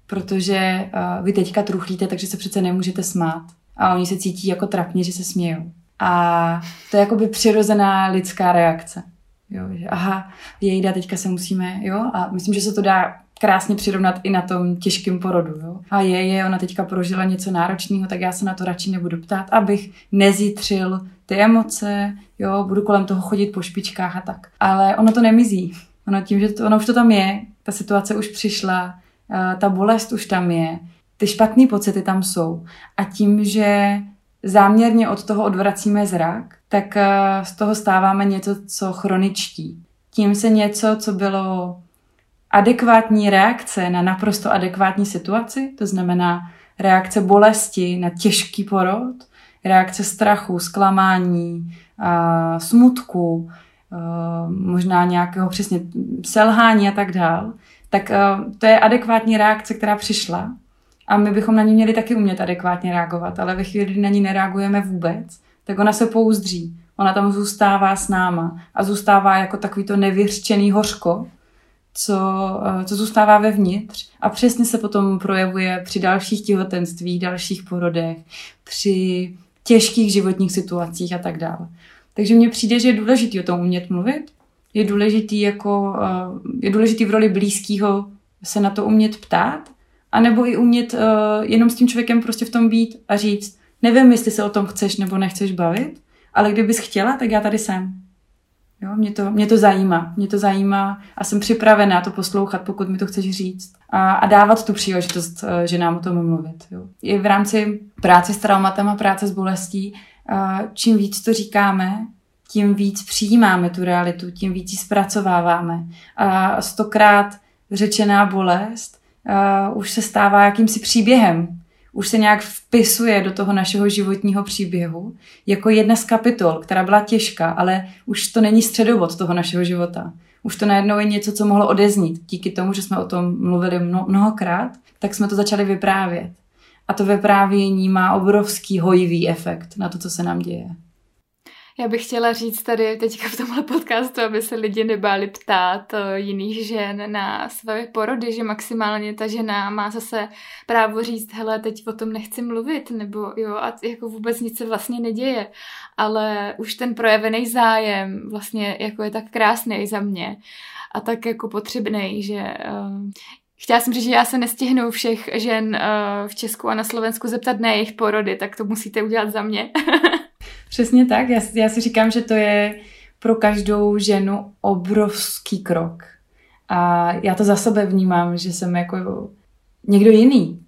[SPEAKER 2] protože uh, vy teďka truchlíte, takže se přece nemůžete smát. A oni se cítí jako trapně, že se smějou. A to je jakoby přirozená lidská reakce. Jo, že aha, jejda, teďka se musíme, jo, a myslím, že se to dá krásně přirovnat i na tom těžkém porodu. Jo? A je, je, ona teďka prožila něco náročného, tak já se na to radši nebudu ptát, abych nezítřil ty emoce, jo, budu kolem toho chodit po špičkách a tak. Ale ono to nemizí. Ono tím, že to, ono už to tam je, ta situace už přišla, ta bolest už tam je, ty špatné pocity tam jsou. A tím, že záměrně od toho odvracíme zrak, tak z toho stáváme něco, co chroničtí. Tím se něco, co bylo adekvátní reakce na naprosto adekvátní situaci, to znamená reakce bolesti na těžký porod, reakce strachu, zklamání, smutku, možná nějakého přesně selhání a tak dál, tak to je adekvátní reakce, která přišla a my bychom na ní měli taky umět adekvátně reagovat, ale ve chvíli, kdy na ní nereagujeme vůbec, tak ona se pouzdří. Ona tam zůstává s náma a zůstává jako takový to nevyřčený hořko, co, eh, co zůstává vevnitř a přesně se potom projevuje při dalších těhotenstvích, dalších porodech, při těžkých životních situacích a tak dále. Takže mně přijde, že je důležité o tom umět mluvit, je důležitý, jako, eh, je důležitý v roli blízkého se na to umět ptát, anebo i umět uh, jenom s tím člověkem prostě v tom být a říct, nevím, jestli se o tom chceš nebo nechceš bavit, ale kdybys chtěla, tak já tady jsem. Jo, mě, to, mě to zajímá. Mě to zajímá a jsem připravená to poslouchat, pokud mi to chceš říct. A, a dávat tu příležitost eh, že nám o tom mluvit. Jo. I v rámci práce s traumatem a práce s bolestí, eh, čím víc to říkáme, tím víc přijímáme tu realitu, tím víc ji zpracováváme. A stokrát řečená bolest uh, už se stává jakýmsi příběhem. Už se nějak vpisuje do toho našeho životního příběhu jako jedna z kapitol, která byla těžká, ale už to není středovod toho našeho života. Už to najednou je něco, co mohlo odeznít. Díky tomu, že jsme o tom mluvili mno, mnohokrát, tak jsme to začali vyprávět. A to vyprávění má obrovský hojivý efekt na to, co se nám děje.
[SPEAKER 1] Já bych chtěla říct tady teďka v tomhle podcastu, aby se lidi nebáli ptát eh, jiných žen na své porody, že maximálně ta žena má zase právo říct, hele, teď o tom nechci mluvit, nebo jo, a jako vůbec nic se vlastně neděje. Ale už ten projevený zájem vlastně jako je tak krásný za mě a tak jako potřebný, že uh, Chtěla jsem říct, že já se nestihnu všech žen uh, v Česku a na Slovensku zeptat na jejich porody, tak to musíte udělat za mě.
[SPEAKER 2] Přesně tak. Já, já si říkám, že to je pro každou ženu obrovský krok. A já to za sebe vnímám, že jsem jako někdo jiný.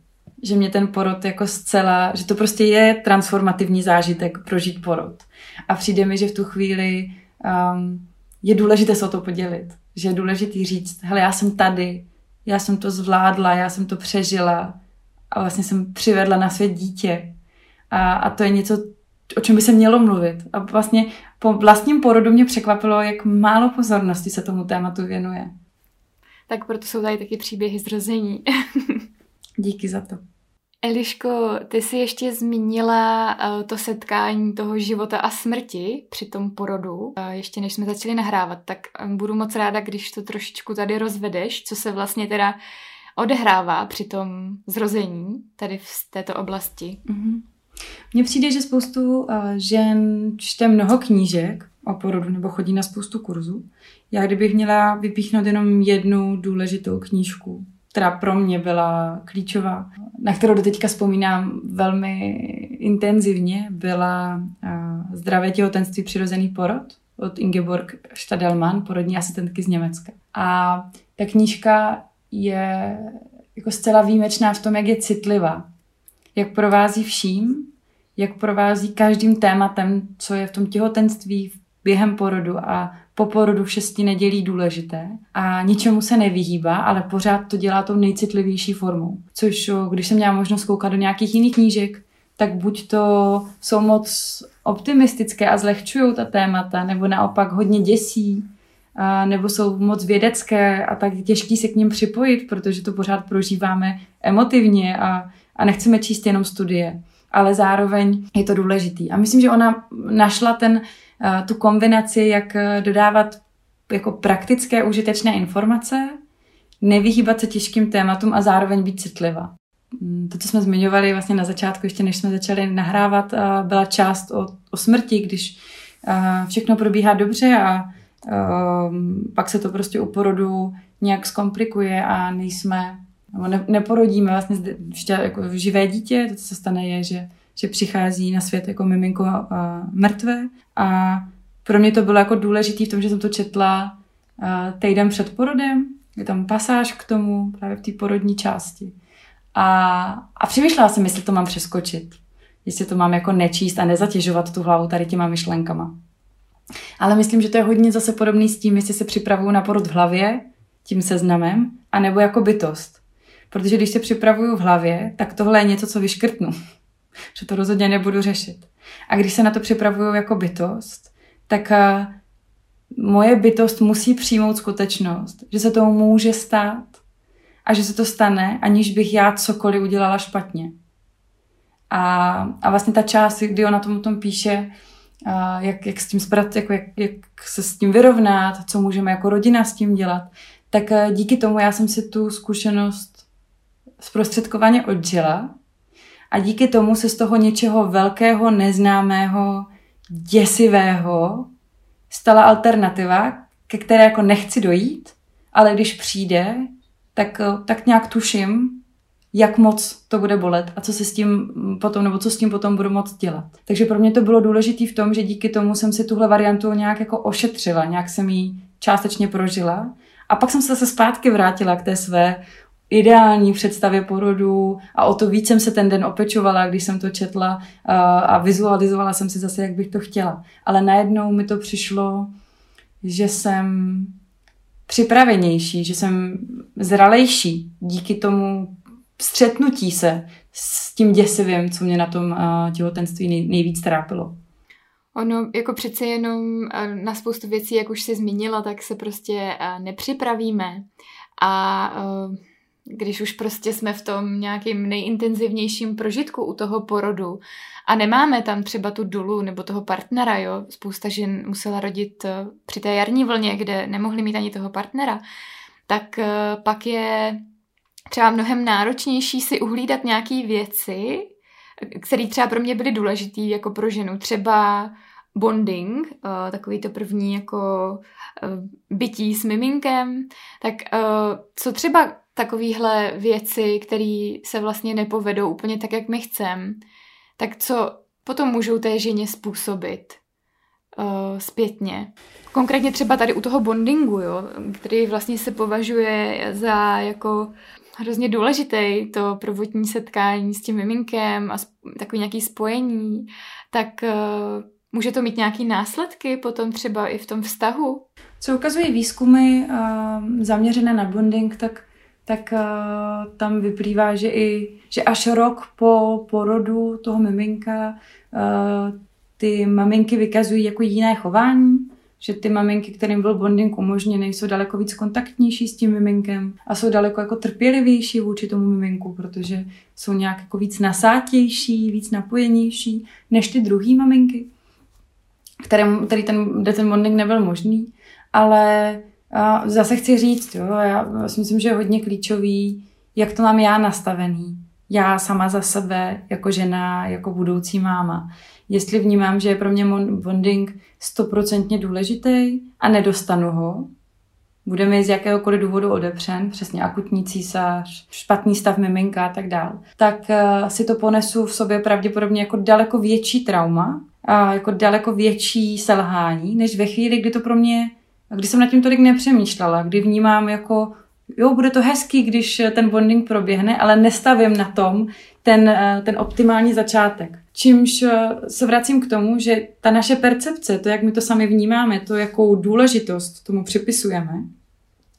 [SPEAKER 2] Že mě ten porod jako zcela, že to prostě je transformativní zážitek prožít porod. A přijde mi, že v tu chvíli um, je důležité se o to podělit. Že je důležité říct, hele, já jsem tady, já jsem to zvládla, já jsem to přežila a vlastně jsem přivedla na svět dítě. A, a to je něco, o čem by se mělo mluvit. A vlastně po vlastním porodu mě překvapilo, jak málo pozornosti se tomu tématu věnuje.
[SPEAKER 1] Tak proto jsou tady taky příběhy zrození.
[SPEAKER 2] Díky za to.
[SPEAKER 1] Eliško, ty jsi ještě zmínila uh, to setkání toho života a smrti při tom porodu, uh, ještě než jsme začali nahrávat, tak um, budu moc ráda, když to trošičku tady rozvedeš, co se vlastně teda odehrává při tom zrození tady v této oblasti.
[SPEAKER 2] Mm-hmm. Mně přijde, že spoustu uh, žen čte mnoho knížek o porodu nebo chodí na spoustu kurzů. Já kdybych měla vypíchnout jenom jednu důležitou knížku, která pro mě byla klíčová, na kterou do teďka vzpomínám velmi intenzivně, byla uh, Zdravé těhotenství přirozený porod od Ingeborg Stadelmann, porodní asistentky z Německa. A ta knížka je jako zcela výjimečná v tom, jak je citlivá jak provází vším, jak provází každým tématem, co je v tom těhotenství, během porodu a po porodu v šesti nedělí důležité a ničemu se nevyhýbá, ale pořád to dělá tou nejcitlivější formou. Což když jsem měla možnost koukat do nějakých jiných knížek, tak buď to jsou moc optimistické a zlehčují ta témata, nebo naopak hodně děsí, a nebo jsou moc vědecké a tak těžký se k ním připojit, protože to pořád prožíváme emotivně a a nechceme číst jenom studie, ale zároveň je to důležitý. A myslím, že ona našla ten, eh, tu kombinaci, jak eh, dodávat jako praktické, užitečné informace, nevyhýbat se těžkým tématům a zároveň být citlivá. Mm, to, co jsme zmiňovali vlastně na začátku, ještě než jsme začali nahrávat, eh, byla část o, o smrti, když všechno probíhá dobře a pak se to prostě u porodu nějak zkomplikuje a nejsme nebo ne, neporodíme vlastně ještě jako živé dítě, to, co se stane, je, že, že přichází na svět jako miminko a, mrtvé a pro mě to bylo jako důležité v tom, že jsem to četla týden před porodem, je tam pasáž k tomu právě v té porodní části. A, a přemýšlela jsem, jestli to mám přeskočit. Jestli to mám jako nečíst a nezatěžovat tu hlavu tady těma myšlenkama. Ale myslím, že to je hodně zase podobný s tím, jestli se připravuju na porod v hlavě, tím seznamem, anebo jako bytost. Protože když se připravuju v hlavě, tak tohle je něco, co vyškrtnu. že to rozhodně nebudu řešit. A když se na to připravuju jako bytost, tak uh, moje bytost musí přijmout skutečnost, že se to může stát a že se to stane, aniž bych já cokoliv udělala špatně. A, a vlastně ta část, kdy ona tomu tom píše, uh, jak, jak, s tím sprat, jako jak, jak se s tím vyrovnat, co můžeme jako rodina s tím dělat, tak uh, díky tomu já jsem si tu zkušenost zprostředkovaně odžila a díky tomu se z toho něčeho velkého, neznámého, děsivého stala alternativa, ke které jako nechci dojít, ale když přijde, tak, tak nějak tuším, jak moc to bude bolet a co se s tím potom, nebo co s tím potom budu moc dělat. Takže pro mě to bylo důležité v tom, že díky tomu jsem si tuhle variantu nějak jako ošetřila, nějak jsem ji částečně prožila a pak jsem se zase zpátky vrátila k té své ideální představě porodu a o to víc jsem se ten den opečovala, když jsem to četla a vizualizovala jsem si zase, jak bych to chtěla. Ale najednou mi to přišlo, že jsem připravenější, že jsem zralejší díky tomu střetnutí se s tím děsivým, co mě na tom uh, těhotenství nej, nejvíc trápilo.
[SPEAKER 1] Ono jako přece jenom na spoustu věcí, jak už jsi zmínila, tak se prostě nepřipravíme a když už prostě jsme v tom nějakým nejintenzivnějším prožitku u toho porodu a nemáme tam třeba tu dulu nebo toho partnera, jo, spousta žen musela rodit eh, při té jarní vlně, kde nemohli mít ani toho partnera, tak eh, pak je třeba mnohem náročnější si uhlídat nějaké věci, které třeba pro mě byly důležité jako pro ženu. Třeba bonding, uh, takový to první jako bytí s miminkem, tak co třeba takovýhle věci, které se vlastně nepovedou úplně tak, jak my chceme, tak co potom můžou té ženě způsobit uh, zpětně. Konkrétně třeba tady u toho bondingu, jo, který vlastně se považuje za jako hrozně důležitý, to prvotní setkání s tím miminkem a takový nějaký spojení, tak uh, může to mít nějaké následky potom třeba i v tom vztahu?
[SPEAKER 2] Co ukazují výzkumy uh, zaměřené na bonding, tak tak uh, tam vyplývá, že i že až rok po porodu toho miminka uh, ty maminky vykazují jako jiné chování, že ty maminky, kterým byl bonding umožněný, jsou daleko víc kontaktnější s tím miminkem a jsou daleko jako trpělivější vůči tomu miminku, protože jsou nějak jako víc nasátější, víc napojenější než ty druhý maminky, kterým, který ten, kde ten bonding nebyl možný. Ale a zase chci říct, jo, já si myslím, že je hodně klíčový, jak to mám já nastavený. Já sama za sebe, jako žena, jako budoucí máma. Jestli vnímám, že je pro mě bonding stoprocentně důležitý a nedostanu ho, bude mi z jakéhokoliv důvodu odepřen, přesně akutní císař, špatný stav miminka a tak dál, tak uh, si to ponesu v sobě pravděpodobně jako daleko větší trauma, a jako daleko větší selhání, než ve chvíli, kdy to pro mě a když jsem nad tím tolik nepřemýšlela, kdy vnímám jako, jo, bude to hezký, když ten bonding proběhne, ale nestavím na tom ten, eh, ten optimální začátek. Čímž eh, se vracím k tomu, že ta naše percepce, to, jak my to sami vnímáme, to, jakou důležitost tomu připisujeme,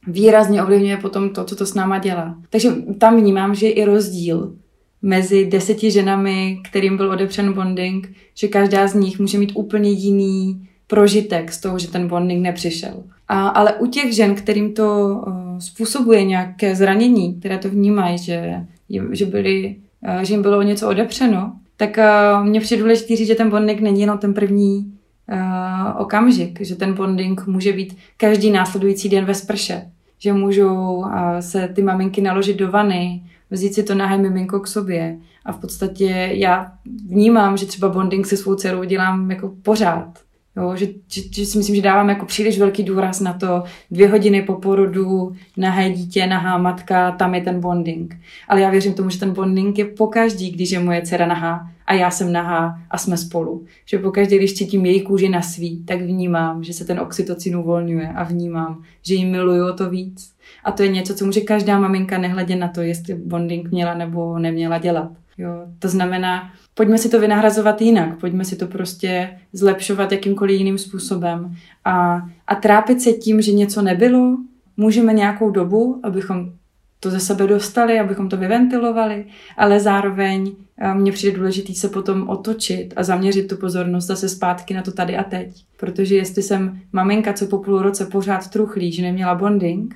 [SPEAKER 2] výrazně ovlivňuje potom to, co to s náma dělá. Takže tam vnímám, že je i rozdíl mezi deseti ženami, kterým byl odepřen bonding, že každá z nich může mít úplně jiný prožitek z toho, že ten bonding nepřišel. A, ale u těch žen, kterým to uh, způsobuje nějaké zranění, které to vnímají, že, že, byli, uh, že jim bylo něco odepřeno, tak uh, mně přijde důležité říct, že ten bonding není jenom ten první uh, okamžik, že ten bonding může být každý následující den ve sprše, že můžou uh, se ty maminky naložit do vany, vzít si to nahé miminko k sobě a v podstatě já vnímám, že třeba bonding se svou dcerou dělám jako pořád Jo, že, že, že si myslím, že dávám jako příliš velký důraz na to dvě hodiny po porodu, nahé dítě, nahá matka, tam je ten bonding. Ale já věřím tomu, že ten bonding je pokaždý, když je moje dcera nahá a já jsem nahá a jsme spolu. Že pokaždý, když cítím její kůži na svý, tak vnímám, že se ten oxytocin uvolňuje a vnímám, že ji miluju o to víc. A to je něco, co může každá maminka nehledě na to, jestli bonding měla nebo neměla dělat. Jo, to znamená, pojďme si to vynahrazovat jinak, pojďme si to prostě zlepšovat jakýmkoliv jiným způsobem. A, a trápit se tím, že něco nebylo, můžeme nějakou dobu, abychom to ze sebe dostali, abychom to vyventilovali, ale zároveň eh, mně přijde důležitý se potom otočit a zaměřit tu pozornost zase zpátky na to tady a teď. Protože jestli jsem maminka, co po půl roce pořád truchlí, že neměla bonding,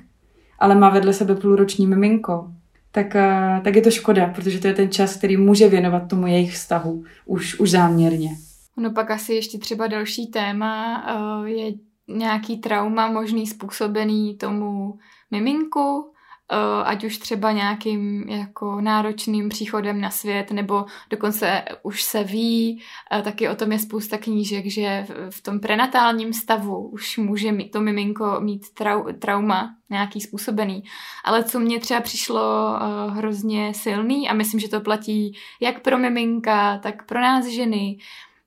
[SPEAKER 2] ale má vedle sebe půlroční miminko, tak, eh, tak je to škoda, protože to je ten čas, který může věnovat tomu jejich vztahu už, už záměrně.
[SPEAKER 1] No pak asi ještě třeba další téma eh, je nějaký trauma možný způsobený tomu miminku, ať už třeba nějakým jako náročným příchodem na svět, nebo dokonce už se ví, eh, taky o tom je spousta knížek, že v tom prenatálním stavu už může mít to miminko mít trau, trauma nějaký způsobený. Ale co mně třeba přišlo uh, hrozně silný a myslím, že to platí jak pro miminka, tak pro nás ženy,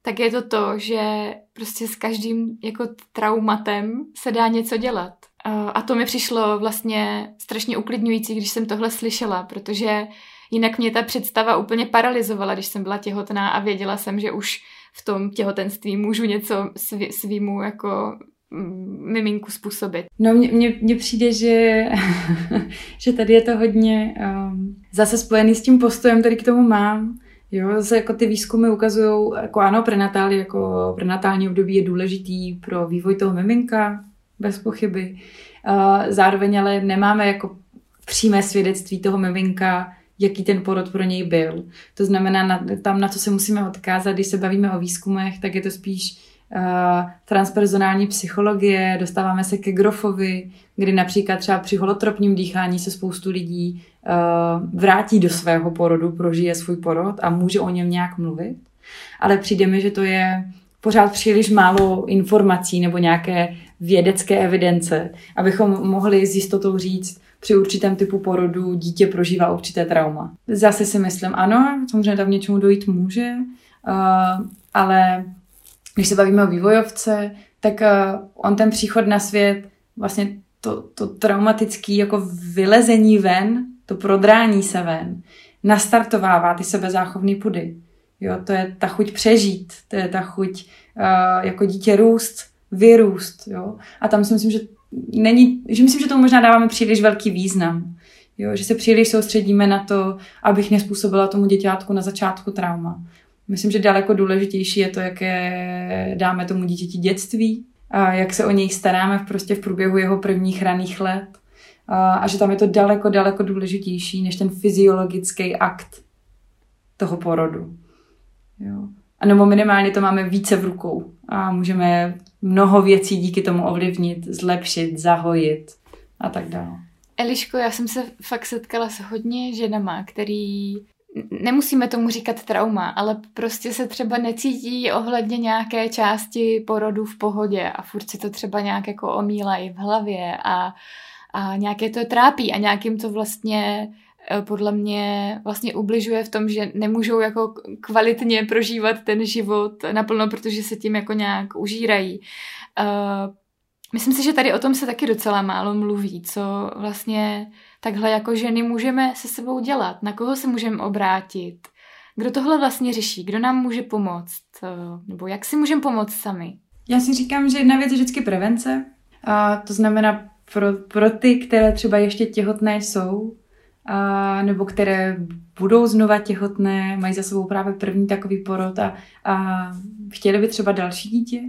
[SPEAKER 1] tak je to to, že prostě s každým jako traumatem se dá něco dělat. A to mi přišlo vlastně strašně uklidňující, když jsem tohle slyšela, protože jinak mě ta představa úplně paralizovala, když jsem byla těhotná a věděla jsem, že už v tom těhotenství můžu něco svý, svýmu jako miminku způsobit?
[SPEAKER 2] No mně přijde, že, že tady je to hodně um, zase spojený s tím postojem, který k tomu mám. Jo, zase jako ty výzkumy ukazují, jako ano, prenatální, jako prenatální období je důležitý pro vývoj toho miminka, bez pochyby. Zároveň ale nemáme jako přímé svědectví toho miminka, jaký ten porod pro něj byl. To znamená, na, tam na co se musíme odkázat, když se bavíme o výzkumech, tak je to spíš uh, transpersonální psychologie, dostáváme se ke Grofovi, kdy například třeba při holotropním dýchání se spoustu lidí uh, vrátí do svého porodu, prožije svůj porod a může o něm nějak mluvit. Ale přijde mi, že to je pořád příliš málo informací nebo nějaké vědecké evidence, abychom mohli s jistotou říct, při určitém typu porodu dítě prožívá určité trauma. Zase si myslím, ano, samozřejmě tam něčemu dojít může, uh, ale když se bavíme o vývojovce, tak uh, on ten příchod na svět, vlastně to, to traumatické jako vylezení ven, to prodrání se ven, nastartovává ty sebezáchovné pudy. Jo, to je ta chuť přežít, to je ta chuť uh, jako dítě růst, vyrůst. Jo? A tam si myslím, že není, že myslím, že tomu možná dáváme příliš velký význam. Jo, že se příliš soustředíme na to, abych nespůsobila tomu děťátku na začátku trauma. Myslím, že daleko důležitější je to, jaké dáme tomu dítěti dětství, a jak se o něj staráme v, prostě v průběhu jeho prvních raných let. A, a že tam je to daleko, daleko důležitější než ten fyziologický akt toho porodu. Jo. A nebo minimálně to máme více v rukou a můžeme mnoho věcí díky tomu ovlivnit, zlepšit, zahojit a tak dále.
[SPEAKER 1] Eliško, já jsem se fakt setkala s hodně ženama, který nemusíme tomu říkat trauma, ale prostě se třeba necítí ohledně nějaké části porodu v pohodě a furt si to třeba nějak jako omílají v hlavě a, a nějaké to trápí a nějakým to vlastně podle mě vlastně ubližuje v tom, že nemůžou jako kvalitně prožívat ten život naplno, protože se tím jako nějak užírají. Uh, myslím si, že tady o tom se taky docela málo mluví, co vlastně takhle jako ženy můžeme se sebou dělat, na koho se můžeme obrátit, kdo tohle vlastně řeší, kdo nám může pomoct, uh, nebo jak si můžeme pomoct sami.
[SPEAKER 2] Já si říkám, že jedna věc je vždycky prevence, a to znamená pro, pro ty, které třeba ještě těhotné jsou, a, nebo které budou znova těhotné, mají za sebou právě první takový porod a, a chtěli by třeba další dítě,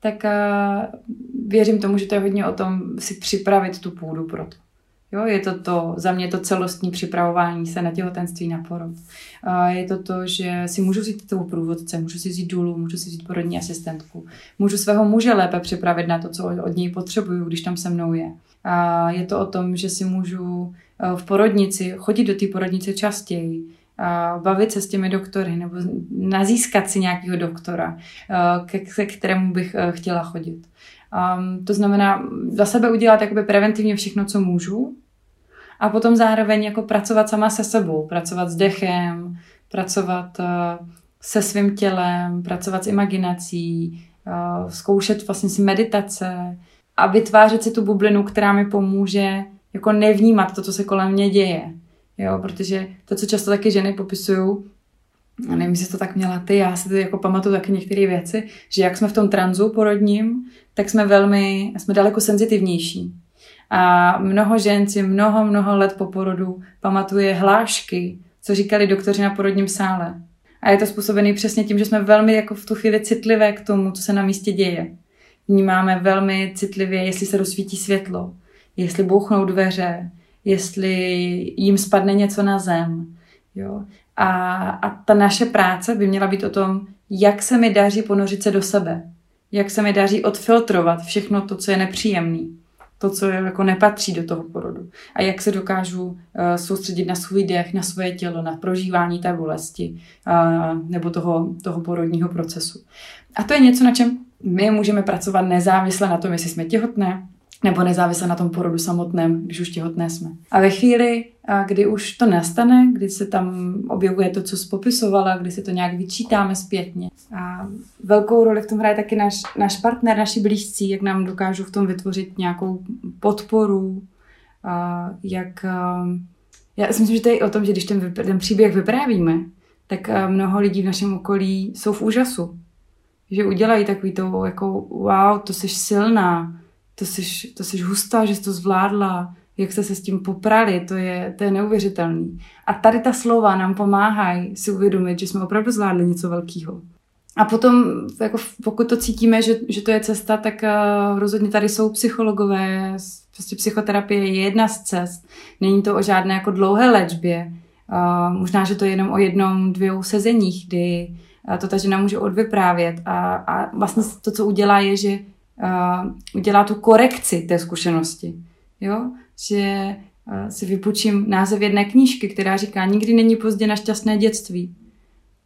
[SPEAKER 2] tak a, věřím tomu, že to je hodně o tom si připravit tu půdu pro to. Jo, je to to, za mě to celostní připravování se na těhotenství, na porod. A je to to, že si můžu vzít toho průvodce, můžu si vzít důlu, můžu si vzít porodní asistentku, můžu svého muže lépe připravit na to, co od něj potřebuju, když tam se mnou je. A je to o tom, že si můžu Eh, v porodnici, chodit do té porodnice častěji, a bavit se s těmi doktory nebo nazískat si nějakého doktora, eh, ke, kterému bych eh, chtěla chodit. Um, to znamená za sebe udělat jakoby preventivně všechno, co můžu a potom zároveň jako pracovat sama se sebou, pracovat s dechem, pracovat uh, se svým tělem, pracovat s imaginací, uh, zkoušet vlastně si meditace a vytvářet si tu bublinu, která mi pomůže jako nevnímat to, co se kolem mě děje. Jo, protože to, co často taky ženy popisují, a nevím, jestli to tak měla ty, já si to jako pamatuju taky některé věci, že jak jsme v tom tranzu porodním, tak jsme velmi, jsme daleko senzitivnější. A mnoho žen si mnoho, mnoho let po porodu pamatuje hlášky, co říkali doktoři na porodním sále. A je to způsobený přesně tím, že jsme velmi jako v tu chvíli citlivé k tomu, co se na místě děje. Vnímáme velmi citlivě, jestli se rozsvítí světlo, jestli bouchnou dveře, jestli jim spadne něco na zem. Jo? A, a ta naše práce by měla být o tom, jak se mi daří ponořit se do sebe. Jak se mi daří odfiltrovat všechno to, co je nepříjemný. To, co je, jako nepatří do toho porodu. A jak se dokážu uh, soustředit na svůj dech, na svoje tělo, na prožívání té bolesti uh, nebo toho, toho porodního procesu. A to je něco, na čem my můžeme pracovat nezávisle na tom, jestli jsme těhotné, nebo nezávisle na tom porodu samotném, když už těhotné jsme. A ve chvíli, kdy už to nastane, kdy se tam objevuje to, co spopisovala, kdy si to nějak vyčítáme zpětně. A velkou roli v tom hraje taky náš, náš partner, naši blízcí, jak nám dokážou v tom vytvořit nějakou podporu, a jak... Já si myslím, že to je o tom, že když ten, ten příběh vyprávíme, tak mnoho lidí v našem okolí jsou v úžasu. že udělají takový to, jako wow, to jsi silná, to jsi, to jsi hustá, že jsi to zvládla, jak jste se s tím poprali, to je, to je neuvěřitelný. A tady ta slova nám pomáhají si uvědomit, že jsme opravdu zvládli něco velkého. A potom, jako pokud to cítíme, že, že to je cesta, tak uh, rozhodně tady jsou psychologové, prostě psychoterapie je jedna z cest. Není to o žádné jako dlouhé léčbě. Uh, možná, že to je jenom o jednom, dvou sezeních, kdy uh, to ta žena může odvyprávět a, a vlastně to, co udělá, je, že uh, udělá tu korekci té zkušenosti. Jo? Že uh, si vypučím název jedné knížky, která říká, nikdy není pozdě na šťastné dětství.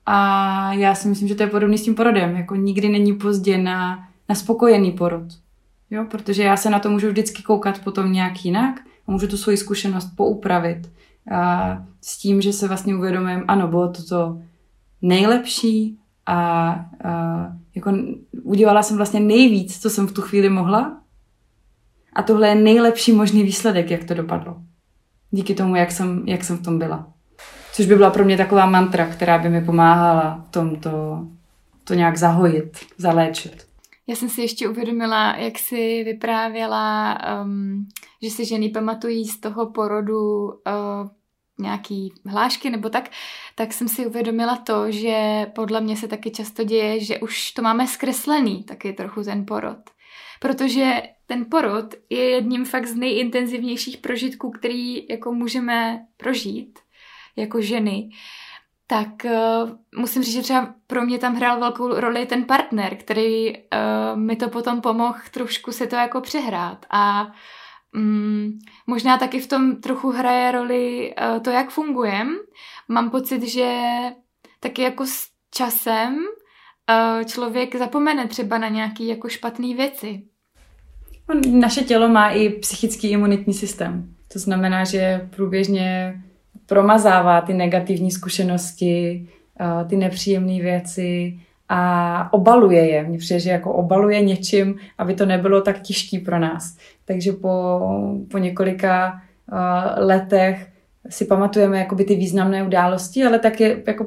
[SPEAKER 2] A já si myslím, že to je podobný s tím porodem. Jako nikdy není pozdě na, na spokojený porod. Jo? Protože já se na to můžu vždycky koukat potom nějak jinak a můžu tu svoji zkušenost poupravit. A s tím, že se vlastně uvědomím, ano, bylo to to nejlepší a, a jako udělala jsem vlastně nejvíc, co jsem v tu chvíli mohla. A tohle je nejlepší možný výsledek, jak to dopadlo. Díky tomu, jak jsem, jak jsem v tom byla. Což by byla pro mě taková mantra, která by mi pomáhala v tom to, to nějak zahojit, zaléčit.
[SPEAKER 1] Já jsem si ještě uvědomila, jak si vyprávěla, um, že si ženy pamatují z toho porodu uh, nějaký hlášky nebo tak, tak jsem si uvědomila to, že podle mě se taky často děje, že už to máme zkreslený taky trochu ten porod. Protože ten porod je jedním fakt z nejintenzivnějších prožitků, který jako můžeme prožít jako ženy, tak uh, musím říct, že třeba pro mě tam hrál velkou roli ten partner, který uh, mi to potom pomohl trošku se to jako přehrát a um, možná taky v tom trochu hraje roli uh, to, jak fungujem. Mám pocit, že taky jako s časem uh, člověk zapomene třeba na nějaký jako špatné věci.
[SPEAKER 2] Naše tělo má i psychický imunitní systém. To znamená, že průběžně promazává ty negativní zkušenosti, ty nepříjemné věci a obaluje je. Mně přijde, že jako obaluje něčím, aby to nebylo tak těžký pro nás. Takže po, po několika letech si pamatujeme jakoby ty významné události, ale taky jako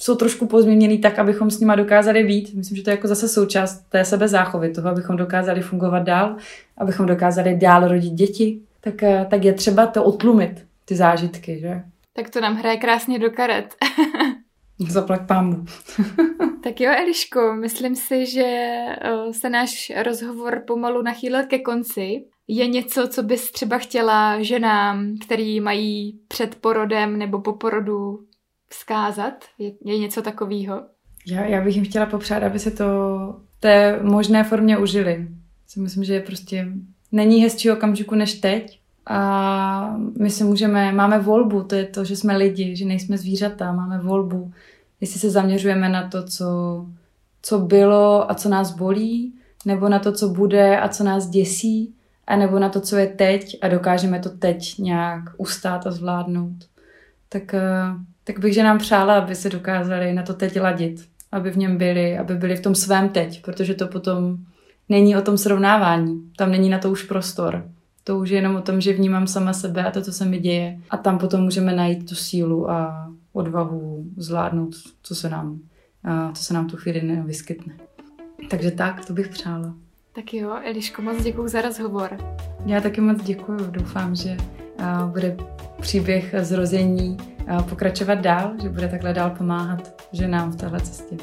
[SPEAKER 2] jsou trošku pozměněný tak, abychom s nima dokázali být. Myslím, že to je jako zase součást té sebezáchovy, toho, abychom dokázali fungovat dál, abychom dokázali dál rodit děti, tak, tak je třeba to otlumit ty zážitky, že?
[SPEAKER 1] Tak to nám hraje krásně do karet.
[SPEAKER 2] Zaplak pámu.
[SPEAKER 1] tak jo, Eliško, myslím si, že se náš rozhovor pomalu nachýlil ke konci. Je něco, co bys třeba chtěla ženám, který mají před porodem nebo po porodu vzkázat? Je, je něco takového?
[SPEAKER 2] Já, já bych jim chtěla popřát, aby se to té možné formě užili. Si myslím, že je prostě není hezčího okamžiku než teď a my se můžeme, máme volbu, to je to, že jsme lidi, že nejsme zvířata, máme volbu, jestli se zaměřujeme na to, co, co bylo a co nás bolí, nebo na to, co bude a co nás děsí, a nebo na to, co je teď a dokážeme to teď nějak ustát a zvládnout. Tak, eh, tak bych, že nám přála, aby se dokázali na to teď ladit, aby v něm byli, aby byli v tom svém teď, protože to potom není o tom srovnávání, tam není na to už prostor. To už je jenom o tom, že vnímám sama sebe a to, co se mi děje. A tam potom můžeme najít tu sílu a odvahu zvládnout, co se nám, co se nám tu chvíli nevyskytne. Takže tak, to bych přála.
[SPEAKER 1] Tak jo, Eliško, moc děkuji za rozhovor.
[SPEAKER 2] Já taky moc děkuji. Doufám, že bude příběh zrození pokračovat dál, že bude takhle dál pomáhat ženám v téhle cestě.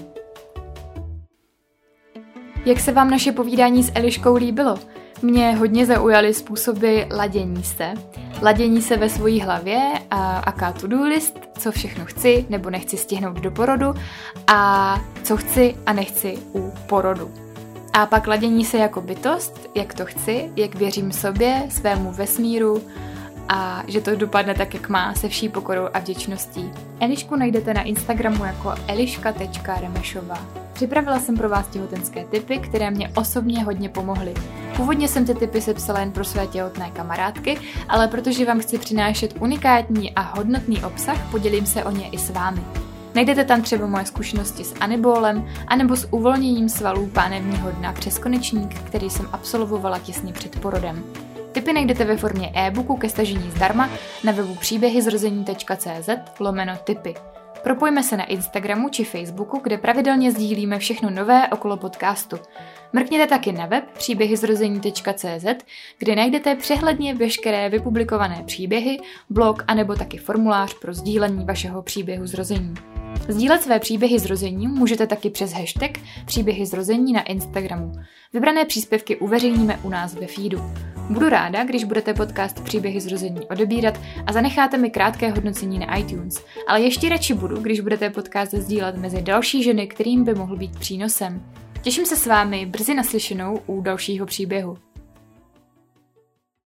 [SPEAKER 1] Jak se vám naše povídání s Eliškou líbilo? Mě hodně zaujaly způsoby ladění se. Ladění se ve svojí hlavě a aká to-do list, co všechno chci nebo nechci stihnout do porodu a co chci a nechci u porodu. A pak ladění se jako bytost, jak to chci, jak věřím sobě, svému vesmíru, a že to dopadne tak, jak má, se vší pokorou a vděčností. Elišku najdete na Instagramu jako eliška.remešová. Připravila jsem pro vás těhotenské typy, které mě osobně hodně pomohly. Původně jsem ty typy sepsala jen pro své těhotné kamarádky, ale protože vám chci přinášet unikátní a hodnotný obsah, podělím se o ně i s vámi. Najdete tam třeba moje zkušenosti s anibólem, anebo s uvolněním svalů pánevního dna přes konečník, který jsem absolvovala těsně před porodem. Tipy najdete ve formě e-booku ke stažení zdarma na webu příběhyzrození.cz lomeno tipy. Propojme se na Instagramu či Facebooku, kde pravidelně sdílíme všechno nové okolo podcastu. Mrkněte taky na web příběhyzrození.cz, kde najdete přehledně veškeré vypublikované příběhy, blog anebo taky formulář pro sdílení vašeho příběhu zrození. Sdílet své příběhy zrození můžete taky přes hashtag příběhy zrození na Instagramu. Vybrané příspěvky uveřejníme u nás ve feedu. Budu ráda, když budete podcast Příběhy zrození odebírat a zanecháte mi krátké hodnocení na iTunes, ale ještě radši budu, když budete podcast sdílet mezi další ženy, kterým by mohl být přínosem. Těším se s vámi brzy naslyšenou u dalšího příběhu.